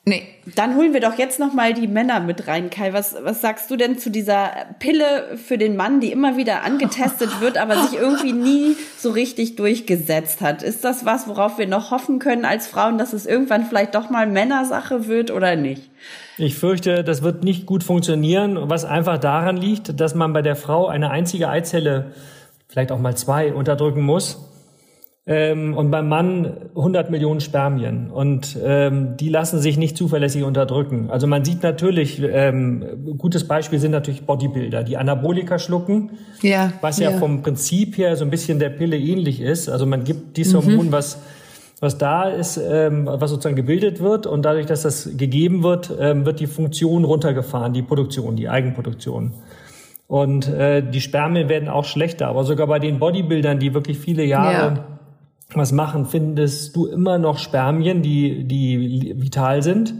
Nee. Dann holen wir doch jetzt noch mal die Männer mit rein, Kai. Was, was sagst du denn zu dieser Pille für den Mann, die immer wieder angetestet wird, aber sich irgendwie nie so richtig durchgesetzt hat? Ist das was, worauf wir noch hoffen können als Frauen, dass es irgendwann vielleicht doch mal Männersache wird oder nicht? Ich fürchte, das wird nicht gut funktionieren, was einfach daran liegt, dass man bei der Frau eine einzige Eizelle, vielleicht auch mal zwei, unterdrücken muss. Ähm, und beim Mann 100 Millionen Spermien. Und ähm, die lassen sich nicht zuverlässig unterdrücken. Also man sieht natürlich, ähm, gutes Beispiel sind natürlich Bodybuilder, die Anabolika schlucken, Ja. was ja, ja. vom Prinzip her so ein bisschen der Pille ähnlich ist. Also man gibt dieses Hormon, was was da ist, ähm, was sozusagen gebildet wird und dadurch, dass das gegeben wird, ähm, wird die Funktion runtergefahren, die Produktion, die Eigenproduktion. Und äh, die Spermien werden auch schlechter, aber sogar bei den Bodybuildern, die wirklich viele Jahre Ja. Was machen, findest du immer noch Spermien, die, die vital sind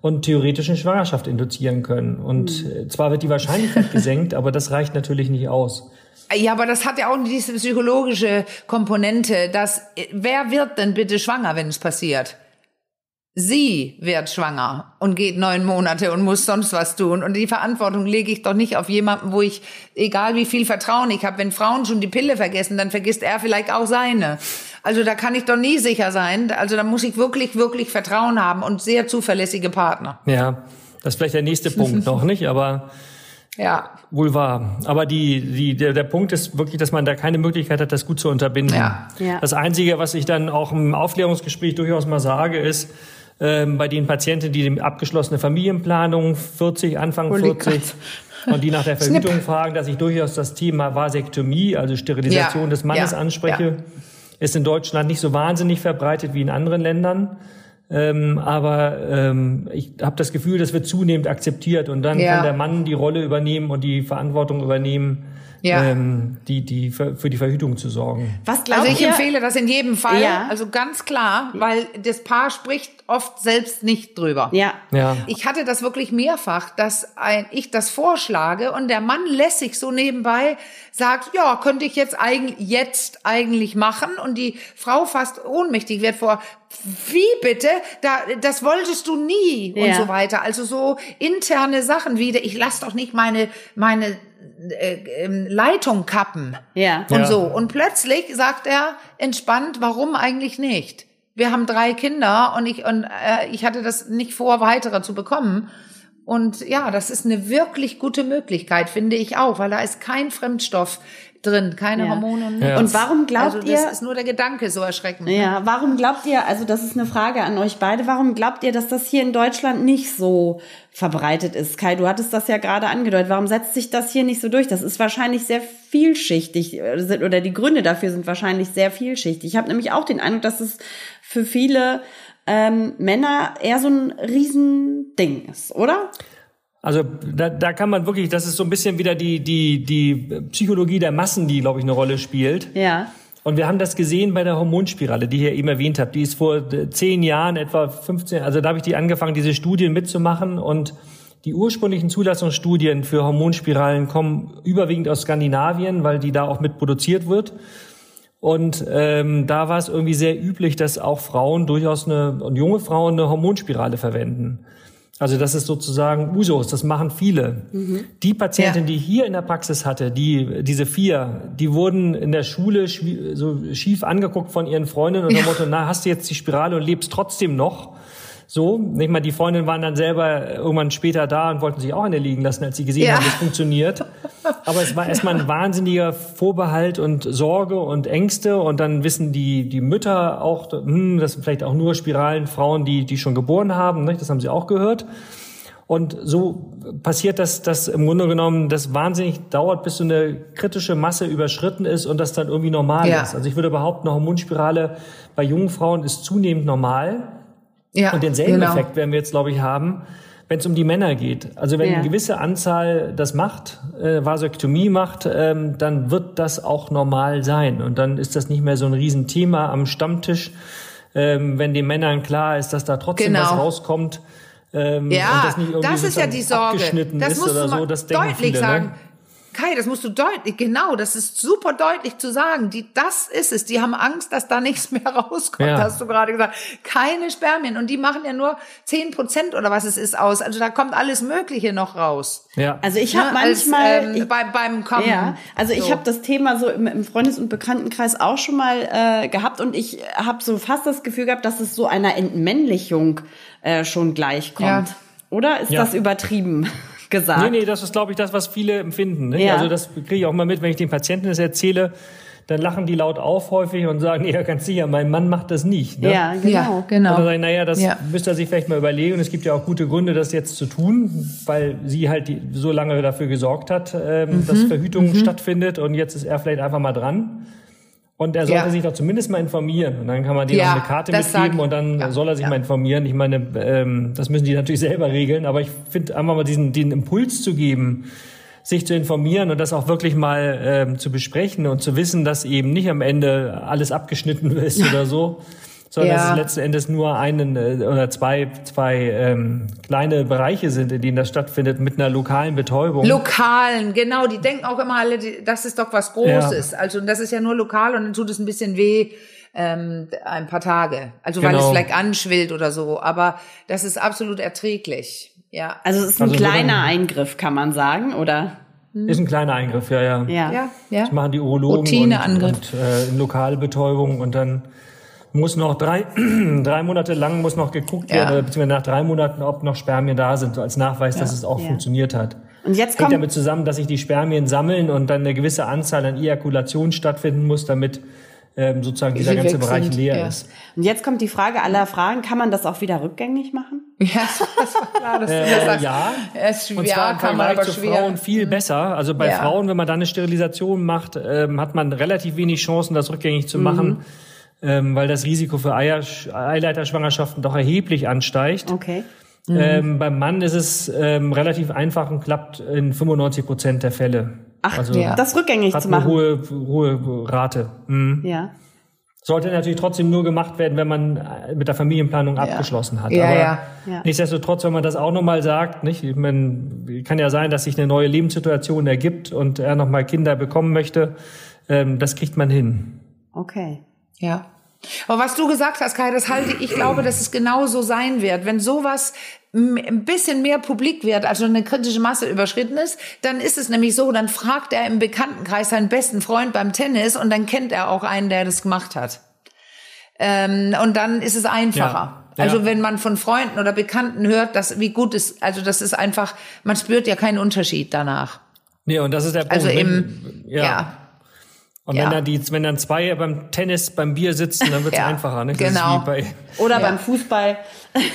und theoretisch eine Schwangerschaft induzieren können. Und äh, zwar wird die Wahrscheinlichkeit gesenkt, aber das reicht natürlich nicht aus. Ja, aber das hat ja auch diese psychologische Komponente, dass äh, wer wird denn bitte schwanger, wenn es passiert? Sie wird schwanger und geht neun Monate und muss sonst was tun. Und die Verantwortung lege ich doch nicht auf jemanden, wo ich, egal wie viel Vertrauen ich habe, wenn Frauen schon die Pille vergessen, dann vergisst er vielleicht auch seine. Also da kann ich doch nie sicher sein. Also da muss ich wirklich, wirklich Vertrauen haben und sehr zuverlässige Partner. Ja, das ist vielleicht der nächste Punkt noch, nicht? Aber Ja. Wohl wahr. Aber die, die, der, der Punkt ist wirklich, dass man da keine Möglichkeit hat, das gut zu unterbinden. Ja. Ja. Das Einzige, was ich dann auch im Aufklärungsgespräch durchaus mal sage, ist, ähm, bei den Patienten, die die abgeschlossene Familienplanung 40, Anfang Holy 40 und die nach der Verhütung fragen, dass ich durchaus das Thema Vasektomie, also Sterilisation Ja. des Mannes Ja. anspreche, ist in Deutschland nicht so wahnsinnig verbreitet wie in anderen Ländern. Ähm, aber ähm, ich habe das Gefühl, das wird zunehmend akzeptiert und dann Ja. kann der Mann die Rolle übernehmen und die Verantwortung übernehmen, Ja. ähm, die, die für, für die Verhütung zu sorgen. Was glaubt Also ich ihr? empfehle das in jedem Fall, Ja. also ganz klar, weil das Paar spricht oft selbst nicht drüber. Ja. Ja. Ich hatte das wirklich mehrfach, dass ein, ich das vorschlage und der Mann lässig so nebenbei sagt, ja, könnte ich jetzt eigentlich, jetzt eigentlich machen und die Frau fast ohnmächtig wird vor, wie bitte? Da, das wolltest du nie und Ja. so weiter. Also so interne Sachen wieder, ich lass doch nicht meine, meine Leitung kappen Ja. und Ja. so. Und plötzlich sagt er entspannt, warum eigentlich nicht? Wir haben drei Kinder und ich und äh, ich hatte das nicht vor, weitere zu bekommen. Und ja, das ist eine wirklich gute Möglichkeit, finde ich auch, weil da ist kein Fremdstoff drin, keine Ja. Hormone. und Ja. Und warum glaubt also ihr, das ist nur der Gedanke so erschreckend. Ja, warum glaubt ihr, also das ist eine Frage an euch beide, warum glaubt ihr, dass das hier in Deutschland nicht so verbreitet ist? Kai, du hattest das ja gerade angedeutet. Warum setzt sich das hier nicht so durch? Das ist wahrscheinlich sehr vielschichtig äh, sind- oder die Gründe dafür sind wahrscheinlich sehr vielschichtig. Ich habe nämlich auch den Eindruck, dass es für viele ähm, Männer eher so ein Riesending ist, oder? Also da, da kann man wirklich, das ist so ein bisschen wieder die, die, die Psychologie der Massen, die, glaube ich, eine Rolle spielt. Ja. Und wir haben das gesehen bei der Hormonspirale, die ihr eben erwähnt habt. Die ist vor äh, zehn Jahren, etwa 15, also da habe ich die angefangen, diese Studien mitzumachen. Und Die ursprünglichen Zulassungsstudien für Hormonspiralen kommen überwiegend aus Skandinavien, weil die da auch mit produziert wird. Und ähm, da war es irgendwie sehr üblich, dass auch Frauen durchaus eine und junge Frauen eine Hormonspirale verwenden. Also das ist sozusagen Usus, das machen viele. Mhm. Die Patientin, ja. die hier in der Praxis hatte, die diese vier, die wurden in der Schule so schief angeguckt von ihren Freundinnen und ja. Motto, na, hast du jetzt die Spirale und lebst trotzdem noch? So, nicht mal die Freundinnen waren dann selber irgendwann später da und wollten sich auch eine liegen lassen, als sie gesehen ja. haben, das funktioniert. Aber es war erstmal ein wahnsinniger Vorbehalt und Sorge und Ängste und dann wissen die die Mütter auch, hm, das sind vielleicht auch nur Spiralen Frauen, die die schon geboren haben, nicht? das haben sie auch gehört. Und so passiert das, dass im Grunde genommen das wahnsinnig dauert, bis so eine kritische Masse überschritten ist und das dann irgendwie normal ja. ist. Also ich würde behaupten, eine Hormonspirale bei jungen Frauen ist zunehmend normal. Ja, und denselben genau. Effekt werden wir jetzt, glaube ich, haben, wenn es um die Männer geht. Also wenn ja. eine gewisse Anzahl das macht, äh, Vasektomie macht, ähm, dann wird das auch normal sein. Und dann ist das nicht mehr so ein Riesenthema am Stammtisch, ähm, wenn den Männern klar ist, dass da trotzdem genau. was rauskommt. Ähm, ja, das, das ist ja die Sorge. Das musst du so, das deutlich viele, ne? sagen. Ne? Kai, das musst du deutlich, genau, das ist super deutlich zu sagen. Die, das ist es. Die haben Angst, dass da nichts mehr rauskommt, ja. hast du gerade gesagt. Keine Spermien. Und die machen ja nur zehn Prozent oder was es ist aus. Also da kommt alles Mögliche noch raus. Ja. Also ich habe ja, manchmal als, ähm, bei, beim Kommen. Ja, also ich so. habe das Thema so im, im Freundes- und Bekanntenkreis auch schon mal äh, gehabt und ich habe so fast das Gefühl gehabt, dass es so einer Entmännlichung äh, schon gleich kommt. Ja. Oder ist ja. das übertrieben? Gesagt. Nee, nee, das ist, glaube ich, das, was viele empfinden. Ne? Ja. Also das kriege ich auch mal mit, wenn ich den Patienten das erzähle, dann lachen die laut auf häufig und sagen, ja, ganz sicher, mein Mann macht das nicht. Ne? Ja, genau. Ja, genau. Und dann sage ich, naja, das ja. müsste er sich vielleicht mal überlegen. Und es gibt ja auch gute Gründe, das jetzt zu tun, weil sie halt die, so lange dafür gesorgt hat, ähm, mhm. dass Verhütung mhm. stattfindet. Und jetzt ist er vielleicht einfach mal dran. Und er sollte ja. sich doch zumindest mal informieren. Und dann kann man dir ja, noch eine Karte mitgeben und dann ja, soll er sich mal informieren. Ich meine, ähm, das müssen die natürlich selber regeln. Aber ich finde einfach mal diesen, den Impuls zu geben, sich zu informieren und das auch wirklich mal ähm, zu besprechen und zu wissen, dass eben nicht am Ende alles abgeschnitten ist oder so sondern ja. dass es letzten Endes nur einen äh, oder zwei, zwei ähm, kleine Bereiche sind, in denen das stattfindet, mit einer lokalen Betäubung. Lokalen, genau. Die denken auch immer alle, das ist doch was Großes. Ja. Also das ist ja nur lokal und dann tut es ein bisschen weh ähm, ein paar Tage. Also weil genau. es vielleicht anschwillt oder so. Aber das ist absolut erträglich. Ja. Also es ist ein also kleiner Eingriff, kann man sagen, oder? Ist ein kleiner Eingriff, ja, ja. Ja, ja. ja. Das machen die Urologen und, und äh, in Lokalbetäubung und dann muss noch drei, drei Monate lang muss noch geguckt werden, ja. beziehungsweise nach drei Monaten, ob noch Spermien da sind, so als Nachweis, ja. dass es auch ja. funktioniert hat. Und jetzt kommt damit zusammen, dass sich die Spermien sammeln und dann eine gewisse Anzahl an Ejakulationen stattfinden muss, damit ähm, sozusagen dieser ganze Bereich sind, leer ist. Und jetzt kommt die Frage aller Fragen, kann man das auch wieder rückgängig machen? Ja, das war klar. Dass äh, du das ja, es schwer, und zwar kann man aber zu schwer. Frauen viel mhm. besser. Also bei Frauen, wenn man da eine Sterilisation macht, ähm, hat man relativ wenig Chancen, das rückgängig zu machen. Mhm ähm, weil das Risiko für Eier, Eileiterschwangerschaften doch erheblich ansteigt. Okay. Mhm. Ähm, beim Mann ist es ähm, relativ einfach und klappt in 95 Prozent der Fälle. Ach, also ja. das rückgängig zu machen. Eine hohe, hohe Rate. Mhm. Ja. Sollte natürlich trotzdem nur gemacht werden, wenn man äh, mit der Familienplanung ja. abgeschlossen hat. Ja, Aber ja. ja. nichtsdestotrotz, wenn man das auch nochmal sagt, nicht? Ich meine, kann ja sein, dass sich eine neue Lebenssituation ergibt und er nochmal Kinder bekommen möchte. Ähm, das kriegt man hin. Okay. Ja. Aber was du gesagt hast, Kai, das halte ich, glaube, dass es genau so sein wird. Wenn sowas ein bisschen mehr publik wird, also eine kritische Masse überschritten ist, dann ist es nämlich so, dann fragt er im Bekanntenkreis seinen besten Freund beim Tennis und dann kennt er auch einen, der das gemacht hat. Ähm, und dann ist es einfacher. Ja, ja. Also wenn man von Freunden oder Bekannten hört, dass wie gut ist, also das ist einfach, man spürt ja keinen Unterschied danach. Nee, und das ist der also Punkt. Also im, ja. ja. Und ja. wenn, dann die, wenn dann zwei beim Tennis, beim Bier sitzen, dann wird es ja, einfacher. Ne? genau. Oder ja. beim Fußball.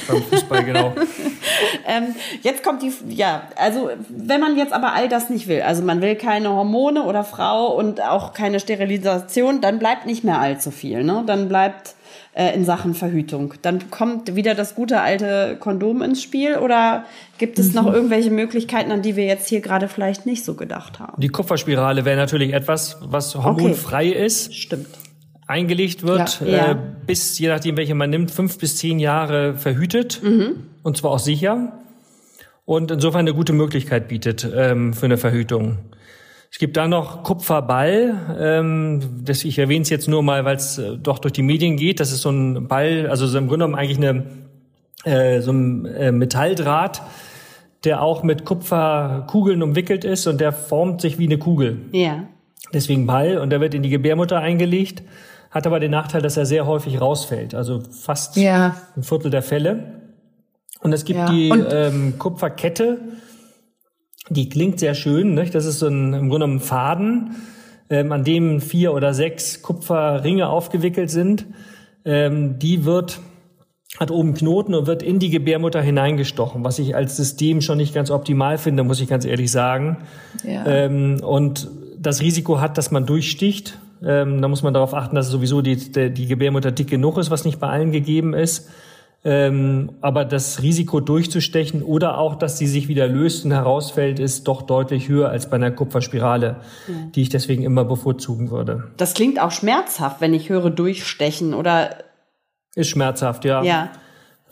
Beim Fußball, genau. ähm, jetzt kommt die, ja, also wenn man jetzt aber all das nicht will, also man will keine Hormone oder Frau und auch keine Sterilisation, dann bleibt nicht mehr allzu viel. Ne? Dann bleibt äh, in Sachen Verhütung. Dann kommt wieder das gute alte Kondom ins Spiel oder gibt es mhm. noch irgendwelche Möglichkeiten, an die wir jetzt hier gerade vielleicht nicht so gedacht haben? Die Kupferspirale wäre natürlich etwas, was hormonfrei okay. ist. Stimmt eingelegt wird, ja, ja. Äh, bis, je nachdem, welche man nimmt, fünf bis zehn Jahre verhütet. Mhm. Und zwar auch sicher. und insofern eine gute Möglichkeit bietet ähm, für eine Verhütung. Es gibt da noch Kupferball. Ähm, das, ich erwähne es jetzt nur mal, weil es äh, doch durch die Medien geht. Das ist so ein Ball, also so im Grunde genommen eigentlich eine, äh, so ein äh, Metalldraht, der auch mit Kupferkugeln umwickelt ist und der formt sich wie eine Kugel. Ja. Deswegen Ball und der wird in die Gebärmutter eingelegt, hat aber den Nachteil, dass er sehr häufig rausfällt, also fast Ja. ein Viertel der Fälle. Und es gibt Ja. die ähm, Kupferkette, die klingt sehr schön. Nicht? Das ist so ein, im Grunde ein Faden, ähm, an dem vier oder sechs Kupferringe aufgewickelt sind. Ähm, die wird hat oben Knoten und wird in die Gebärmutter hineingestochen, was ich als System schon nicht ganz optimal finde, muss ich ganz ehrlich sagen. Ja. Ähm, und das Risiko hat, dass man durchsticht. Ähm, da muss man darauf achten, dass sowieso die, die Gebärmutter dick genug ist, was nicht bei allen gegeben ist. Ähm, aber das Risiko durchzustechen oder auch, dass sie sich wieder löst und herausfällt, ist doch deutlich höher als bei einer Kupferspirale, die ich deswegen immer bevorzugen würde. Das klingt auch schmerzhaft, wenn ich höre durchstechen oder Ist schmerzhaft, ja. ja.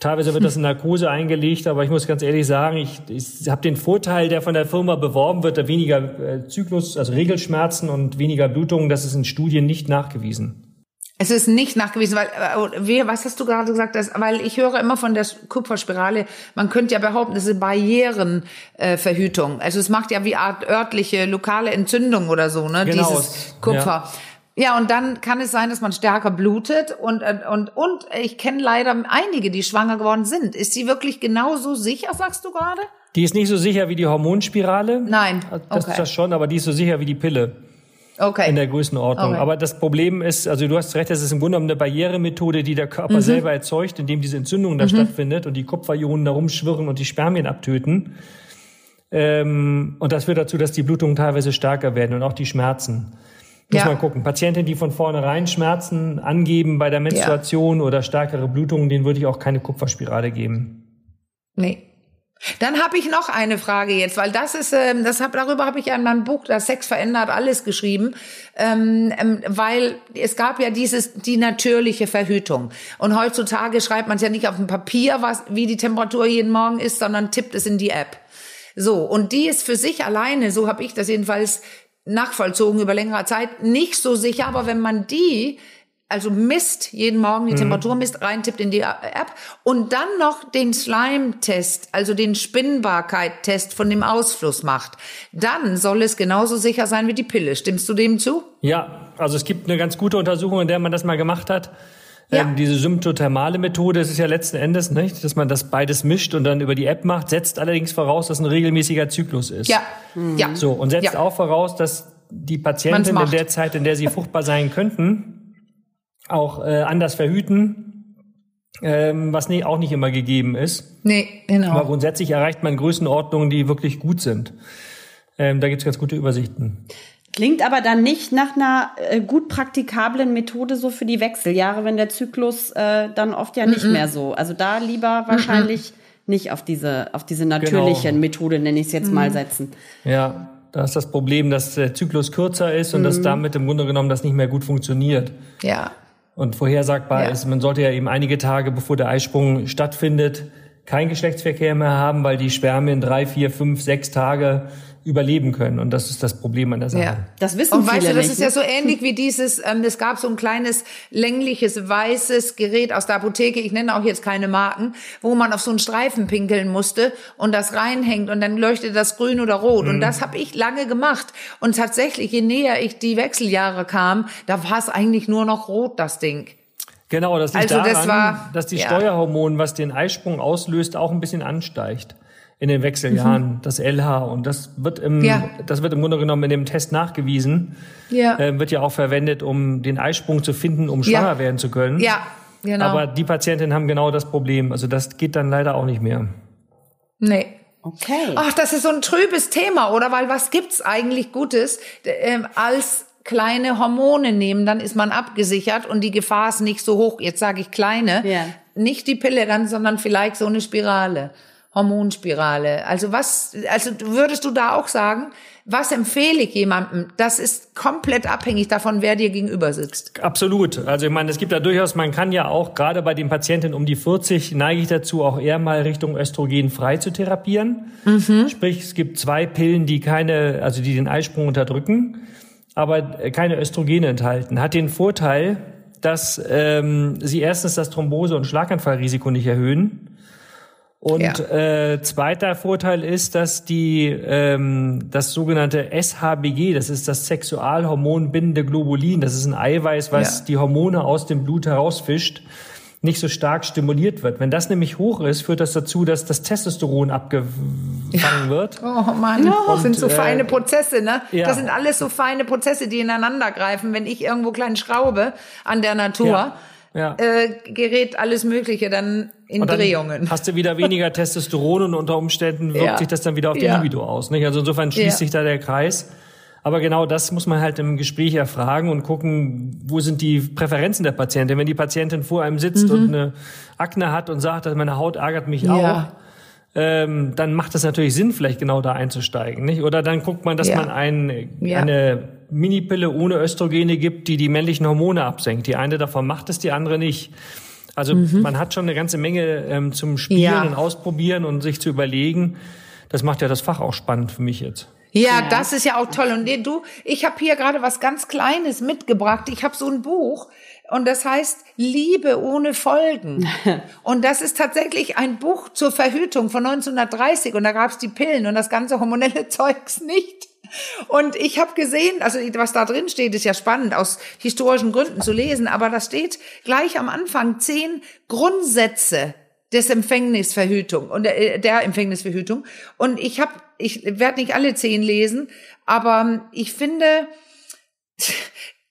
Teilweise wird das in Narkose eingelegt, aber ich muss ganz ehrlich sagen, ich, ich habe den Vorteil, der von der Firma beworben wird, da weniger äh, Zyklus, also Regelschmerzen und weniger Blutungen, das ist in Studien nicht nachgewiesen. Es ist nicht nachgewiesen, weil äh, wie, was hast du gerade gesagt? Das, weil ich höre immer von der Kupferspirale. Man könnte ja behaupten, das ist Barrierenverhütung. Äh, also es macht ja wie Art örtliche lokale Entzündung oder so, ne? Genau, Dieses es- Kupfer. Ja. und dann kann es sein, dass man stärker blutet und äh, und und ich kenne leider einige, die schwanger geworden sind. Ist sie wirklich genauso sicher, sagst du gerade? Die ist nicht so sicher wie die Hormonspirale. Nein. Das Okay. ist das schon, aber die ist so sicher wie die Pille Okay. in der Größenordnung. Okay. Aber das Problem ist, also du hast recht, das ist im Grunde genommen eine Barrieremethode, die der Mhm. Körper selber erzeugt, indem diese Entzündung da stattfindet und die Kupferionen da rumschwirren und die Spermien abtöten. Ähm, und das führt dazu, dass die Blutungen teilweise stärker werden und auch die Schmerzen. Muss Ja. man gucken. Patienten, die von vornherein Schmerzen angeben bei der Menstruation oder stärkere Blutungen, denen würde ich auch keine Kupferspirale geben. Nee. Dann habe ich noch eine Frage jetzt, weil das ist, ähm, das hab, darüber habe ich ja in meinem Buch Das Sex verändert alles geschrieben, ähm, ähm, weil es gab ja dieses die natürliche Verhütung. Und heutzutage schreibt man es ja nicht auf dem Papier, was wie die Temperatur jeden Morgen ist, sondern tippt es in die App. So und die ist für sich alleine, so habe ich das jedenfalls nachvollzogen über längere Zeit, nicht so sicher, aber wenn man die also misst, jeden Morgen die Temperatur misst, reintippt in die App und dann noch den Slime-Test, also den Spinnbarkeit-Test von dem Ausfluss macht, dann soll es genauso sicher sein wie die Pille. Stimmst du dem zu? Ja, also es gibt eine ganz gute Untersuchung, in der man das mal gemacht hat. Ja. Ähm, diese symptothermale Methode, das ist ja letzten Endes, nicht, dass man das beides mischt und dann über die App macht, setzt allerdings voraus, dass ein regelmäßiger Zyklus ist. Ja, ja. So, und setzt Ja. auch voraus, dass die Patienten in der Zeit, in der sie fruchtbar sein könnten, auch äh, anders verhüten, ähm, was nie, auch nicht immer gegeben ist. Nee, genau. Aber grundsätzlich erreicht man Größenordnungen, die wirklich gut sind. Ähm, da gibt's ganz gute Übersichten. Klingt aber dann nicht nach einer äh, gut praktikablen Methode so für die Wechseljahre, wenn der Zyklus äh, dann oft ja nicht mehr so. Also da lieber wahrscheinlich nicht auf diese auf diese natürliche Genau. Methode nenne ich es jetzt mal setzen. Ja, da ist das Problem, dass der Zyklus kürzer ist und dass damit im Grunde genommen das nicht mehr gut funktioniert. ja. Und vorhersagbar Ja. ist, man sollte ja eben einige Tage, bevor der Eisprung stattfindet, keinen Geschlechtsverkehr mehr haben, weil die Spermien drei, vier, fünf, sechs Tage überleben können. Und das ist das Problem an der Sache. Ja. Das wissen Und weißt viele du, das nicht, ist ne? ja so ähnlich wie dieses, ähm, es gab so ein kleines längliches weißes Gerät aus der Apotheke, ich nenne auch jetzt keine Marken, wo man auf so einen Streifen pinkeln musste und das reinhängt und dann leuchtet das grün oder rot. Mhm. Und das habe ich lange gemacht. Und tatsächlich, je näher ich die Wechseljahre kam, da war es eigentlich nur noch rot, das Ding. Genau, das liegt Also das daran, war- dass die ja. Steuerhormon, was den Eisprung auslöst, auch ein bisschen ansteigt in den Wechseljahren, das LH. Und das wird im, Mhm. Ja. das wird im Grunde genommen in dem Test nachgewiesen. Ja. Äh, wird ja auch verwendet, um den Eisprung zu finden, um Ja. schwanger werden zu können. Ja, genau. Aber die Patientinnen haben genau das Problem. Also das geht dann leider auch nicht mehr. nee. Okay. Ach, das ist so ein trübes Thema, oder? Weil was gibt's eigentlich Gutes ähm, als kleine Hormone nehmen, dann ist man abgesichert und die Gefahr ist nicht so hoch. Jetzt sage ich kleine, Ja. nicht die Pille dann, sondern vielleicht so eine Spirale. Hormonspirale. Also was, also würdest du da auch sagen, was empfehle ich jemandem? Das ist komplett abhängig davon, wer dir gegenüber sitzt. Absolut. Also ich meine, es gibt da durchaus, man kann ja auch, gerade bei den Patientinnen um die 40, neige ich dazu, auch eher mal Richtung Östrogen frei zu therapieren. Mhm. Sprich, es gibt zwei Pillen, die keine, also die den Eisprung unterdrücken, aber keine Östrogene enthalten. Hat den Vorteil, dass ähm, sie erstens das Thrombose- und Schlaganfallrisiko nicht erhöhen und ja. äh, zweiter Vorteil ist, dass die ähm, das sogenannte SHBG, das ist das Sexualhormon bindende Globulin, das ist ein Eiweiß, was ja. die Hormone aus dem Blut herausfischt, nicht so stark stimuliert wird. Wenn das nämlich hoch ist, führt das dazu, dass das Testosteron abgefangen ja. wird. Oh Mann, das sind so äh, feine Prozesse, ne? Ja. Das sind alles so feine Prozesse, die ineinander greifen. Wenn ich irgendwo klein schraube an der Natur. Ja. Äh, gerät alles Mögliche dann in Drehungen. Hast du wieder weniger Testosteron und unter Umständen wirkt ja. sich das dann wieder auf die ja. Libido aus. Nicht? Also insofern schließt ja. sich da der Kreis. Aber genau das muss man halt im Gespräch erfragen und gucken, wo sind die Präferenzen der Patientin. Wenn die Patientin vor einem sitzt mhm. und eine Akne hat und sagt, dass meine Haut ärgert mich auch, ähm, dann macht es natürlich Sinn, vielleicht genau da einzusteigen. Nicht? Oder dann guckt man, dass ja. man ein, ja. eine Minipille ohne Östrogene gibt, die die männlichen Hormone absenkt. Die eine davon macht es, die andere nicht. Also mhm. man hat schon eine ganze Menge ähm, zum Spielen ja. und Ausprobieren und sich zu überlegen. Das macht ja das Fach auch spannend für mich jetzt. Ja, ja. das ist ja auch toll. Und du, ich habe hier gerade was ganz Kleines mitgebracht. Ich habe so ein Buch und das heißt Liebe ohne Folgen. und das ist tatsächlich ein Buch zur Verhütung von 1930 und da gab's die Pillen und das ganze hormonelle Zeugs nicht. Und ich habe gesehen, also was da drin steht, ist ja spannend aus historischen Gründen zu lesen, aber da steht gleich am Anfang zehn Grundsätze des Empfängnisverhütung und der, der Empfängnisverhütung. Und ich habe, ich werde nicht alle zehn lesen, aber ich finde,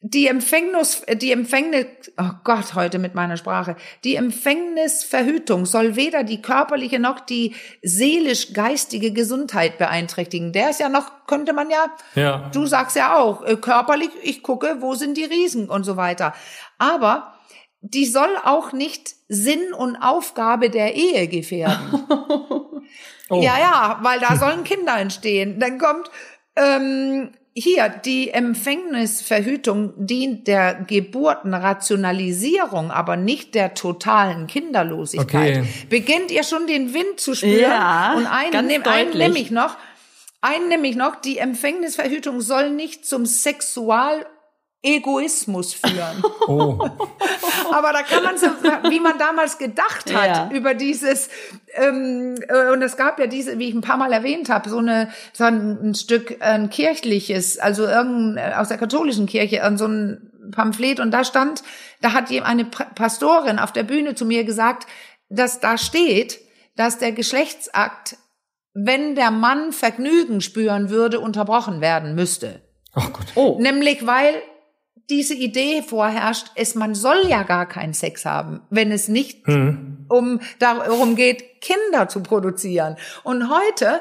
die Empfängnis, die Empfängnis, oh Gott, heute mit meiner Sprache, die Empfängnisverhütung soll weder die körperliche noch die seelisch-geistige Gesundheit beeinträchtigen. Der ist ja noch, könnte man ja, ja, du sagst ja auch, äh, körperlich, ich gucke, wo sind die Riesen und so weiter. Aber die soll auch nicht Sinn und Aufgabe der Ehe gefährden. oh. Ja, ja, weil da sollen Kinder entstehen. Dann kommt, ähm, hier, die Empfängnisverhütung dient der Geburtenrationalisierung, aber nicht der totalen Kinderlosigkeit. Okay. Beginnt ihr schon den Wind zu spüren? Ja, und einen, nehm, einen nehme ich noch. Einen nämlich noch, die Empfängnisverhütung soll nicht zum Sexual Egoismus führen. Oh. Aber da kann man so, wie man damals gedacht hat ja. über dieses, ähm, äh, und es gab ja diese, wie ich ein paar Mal erwähnt habe, so eine so ein, ein Stück ein kirchliches, also irgendein äh, aus der katholischen Kirche, an so ein Pamphlet und da stand, da hat eine Pastorin auf der Bühne zu mir gesagt, dass da steht, dass der Geschlechtsakt, wenn der Mann Vergnügen spüren würde, unterbrochen werden müsste. Ach Gott. Oh. Nämlich weil diese Idee vorherrscht, es man soll ja gar keinen Sex haben, wenn es nicht mhm. um darum geht, Kinder zu produzieren. Und heute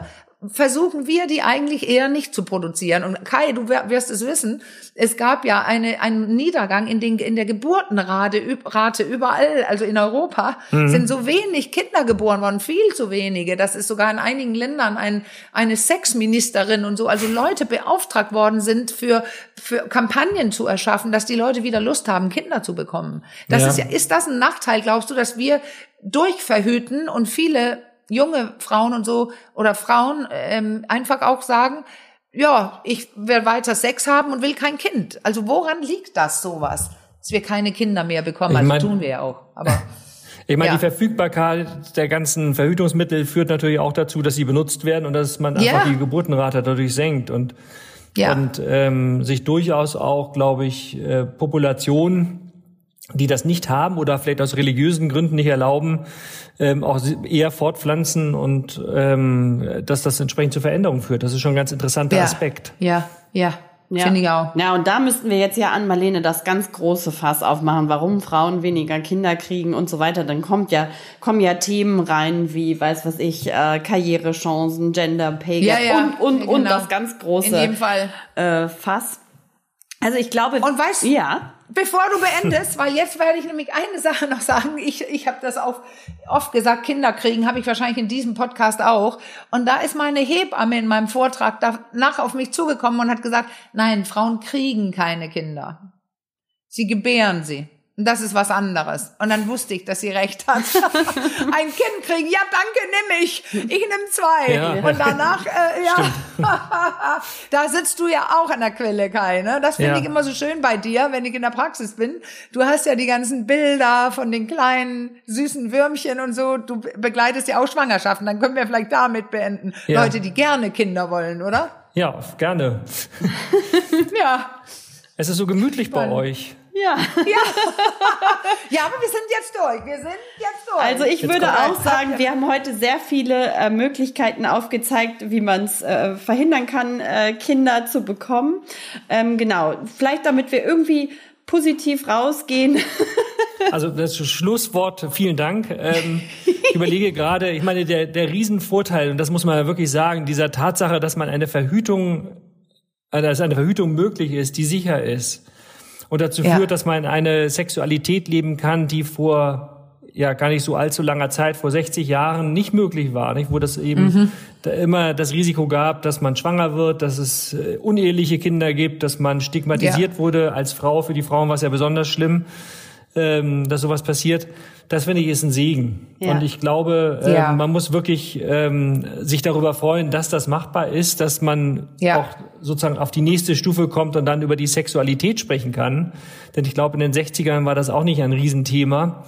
versuchen wir die eigentlich eher nicht zu produzieren. Und Kai, du wirst es wissen, es gab ja eine, einen Niedergang in, den, in der Geburtenrate Rate überall, also in Europa, mhm. sind so wenig Kinder geboren worden, viel zu wenige. Das ist sogar in einigen Ländern ein, eine Sexministerin und so, also Leute beauftragt worden sind, für, für Kampagnen zu erschaffen, dass die Leute wieder Lust haben, Kinder zu bekommen. Das ja. ist ja, ist das ein Nachteil, glaubst du, dass wir durchverhüten und viele junge Frauen und so oder Frauen ähm, einfach auch sagen, ja, ich will weiter Sex haben und will kein Kind. Also woran liegt das sowas? Dass wir keine Kinder mehr bekommen, also mein, tun wir ja auch. Aber ich meine, ja. die Verfügbarkeit der ganzen Verhütungsmittel führt natürlich auch dazu, dass sie benutzt werden und dass man einfach ja. die Geburtenrate dadurch senkt und ja. und ähm, sich durchaus auch, glaube ich, äh, Populationen die das nicht haben oder vielleicht aus religiösen Gründen nicht erlauben, ähm, auch eher fortpflanzen und ähm, dass das entsprechend zu Veränderungen führt. Das ist schon ein ganz interessanter ja, Aspekt. Ja, ja. Ja. Finde ich auch. Ja, und da müssten wir jetzt ja an Marlene das ganz große Fass aufmachen, warum Frauen weniger Kinder kriegen und so weiter. Dann kommt ja, kommen ja Themen rein wie, weiß was ich, äh, Karrierechancen, Gender Pay Gap ja, ja. und, und, genau. und das ganz große In jedem Fall. Äh, Fass. Also ich glaube. Und weißt, ja bevor du beendest, weil jetzt werde ich nämlich eine Sache noch sagen. Ich, ich habe das auch oft gesagt, Kinder kriegen, habe ich wahrscheinlich in diesem Podcast auch. Und da ist meine Hebamme in meinem Vortrag danach auf mich zugekommen und hat gesagt, nein, Frauen kriegen keine Kinder. Sie gebären sie. Das ist was anderes. Und dann wusste ich, dass sie recht hat. Ein Kind kriegen, ja danke, nimm ich. Ich nimm zwei. Ja. Und danach, äh, ja, da sitzt du ja auch an der Quelle, Kai. Ne? Das finde ja. ich immer so schön bei dir, wenn ich in der Praxis bin. Du hast ja die ganzen Bilder von den kleinen, süßen Würmchen und so. Du begleitest ja auch Schwangerschaften. Dann können wir vielleicht damit beenden. Ja. Leute, die gerne Kinder wollen, oder? Ja, gerne. ja. Es ist so gemütlich bei euch. Ja. ja. ja, aber wir sind jetzt durch. Wir sind jetzt durch. Also ich jetzt würde auch sagen, wir haben heute sehr viele äh, Möglichkeiten aufgezeigt, wie man es äh, verhindern kann, äh, Kinder zu bekommen. Ähm, genau. Vielleicht damit wir irgendwie positiv rausgehen. Also das Schlusswort, vielen Dank. Ähm, ich überlege gerade, ich meine, der, der Riesenvorteil, und das muss man wirklich sagen, dieser Tatsache, dass man eine Verhütung, äh, dass eine Verhütung möglich ist, die sicher ist, und dazu ja. führt, dass man eine Sexualität leben kann, die vor ja gar nicht so allzu langer Zeit, vor 60 Jahren nicht möglich war, nicht? wo das eben mhm. da immer das Risiko gab, dass man schwanger wird, dass es äh, uneheliche Kinder gibt, dass man stigmatisiert ja. wurde als Frau. Für die Frauen war es ja besonders schlimm, ähm, dass sowas passiert das finde ich ist ein Segen. Ja. Und ich glaube, äh, ja. man muss wirklich ähm, sich darüber freuen, dass das machbar ist, dass man ja. auch sozusagen auf die nächste Stufe kommt und dann über die Sexualität sprechen kann. Denn ich glaube, in den 60ern war das auch nicht ein Riesenthema.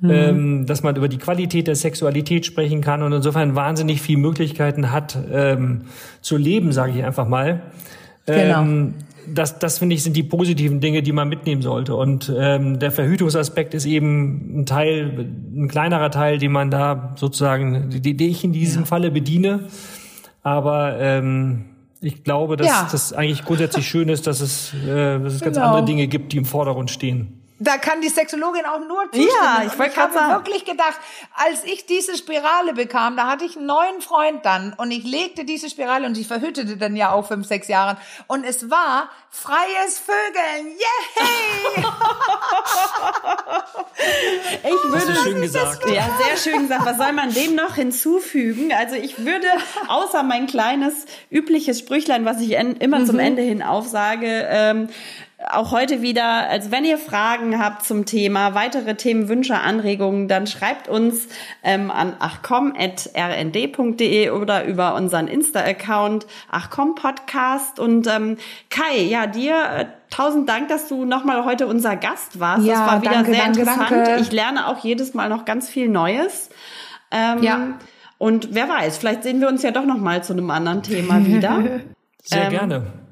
Mhm. Ähm, dass man über die Qualität der Sexualität sprechen kann und insofern wahnsinnig viele Möglichkeiten hat ähm, zu leben, sage ich einfach mal. Genau. Ähm, das, das finde ich, sind die positiven Dinge, die man mitnehmen sollte. Und ähm, der Verhütungsaspekt ist eben ein Teil, ein kleinerer Teil, den man da sozusagen, die, die ich in diesem ja. Falle bediene. Aber ähm, ich glaube, dass ja. das eigentlich grundsätzlich schön ist, dass es, äh, dass es genau. ganz andere Dinge gibt, die im Vordergrund stehen. Da kann die Sexologin auch nur zustimmen. Ja, ich, ich habe wirklich gedacht, als ich diese Spirale bekam, da hatte ich einen neuen Freund dann und ich legte diese Spirale und ich verhütete dann ja auch fünf, sechs Jahren und es war freies Vögeln. Yay! ich würde du schön gesagt. Ja, sehr schön gesagt. Was soll man dem noch hinzufügen? Also ich würde außer mein kleines übliches Sprüchlein, was ich immer mhm. zum Ende hin aufsage, ähm, auch heute wieder, also wenn ihr Fragen habt zum Thema, weitere Themen, Wünsche, Anregungen, dann schreibt uns ähm, an achcom.rnd.de oder über unseren Insta-Account achcom-podcast. Und ähm, Kai, ja, dir äh, tausend Dank, dass du nochmal heute unser Gast warst. Ja, das war wieder danke, sehr danke, interessant. Danke. Ich lerne auch jedes Mal noch ganz viel Neues. Ähm, ja. Und wer weiß, vielleicht sehen wir uns ja doch nochmal zu einem anderen Thema wieder. Sehr ähm, gerne.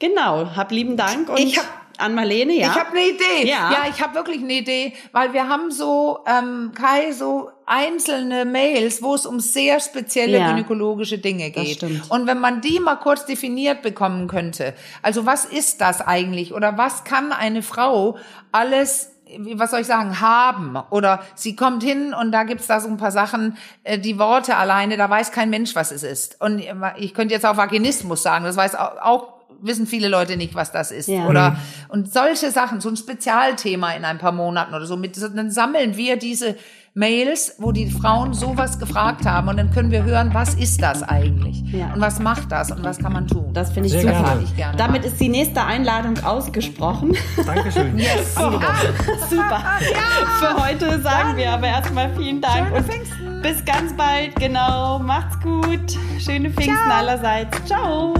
Genau, hab lieben Dank und ich hab, an Marlene, ja. Ich habe eine Idee. Ja, ja ich habe wirklich eine Idee, weil wir haben so ähm, Kai so einzelne Mails, wo es um sehr spezielle ja, gynäkologische Dinge geht. Das. Und wenn man die mal kurz definiert bekommen könnte, also was ist das eigentlich oder was kann eine Frau alles was soll ich sagen, haben. Oder sie kommt hin und da gibt's da so ein paar Sachen, äh, die Worte alleine, da weiß kein Mensch, was es ist. Und ich könnte jetzt auch Vaginismus sagen, das weiß auch wissen viele Leute nicht, was das ist. Ja. Oder, und solche Sachen, so ein Spezialthema in ein paar Monaten oder so, mit, dann sammeln wir diese Mails, wo die Frauen sowas gefragt haben und dann können wir hören, was ist das eigentlich? Ja. Und was macht das und was kann man tun? Das finde ich Sehr super. Gerne. Ich gerne Damit ist die nächste Einladung ausgesprochen. Dankeschön. Yes. Ah, super. Ja. Für heute sagen Dann. wir aber erstmal vielen Dank Schöne und Pfingsten. bis ganz bald. Genau. Macht's gut. Schöne Pfingsten Ciao. allerseits. Ciao.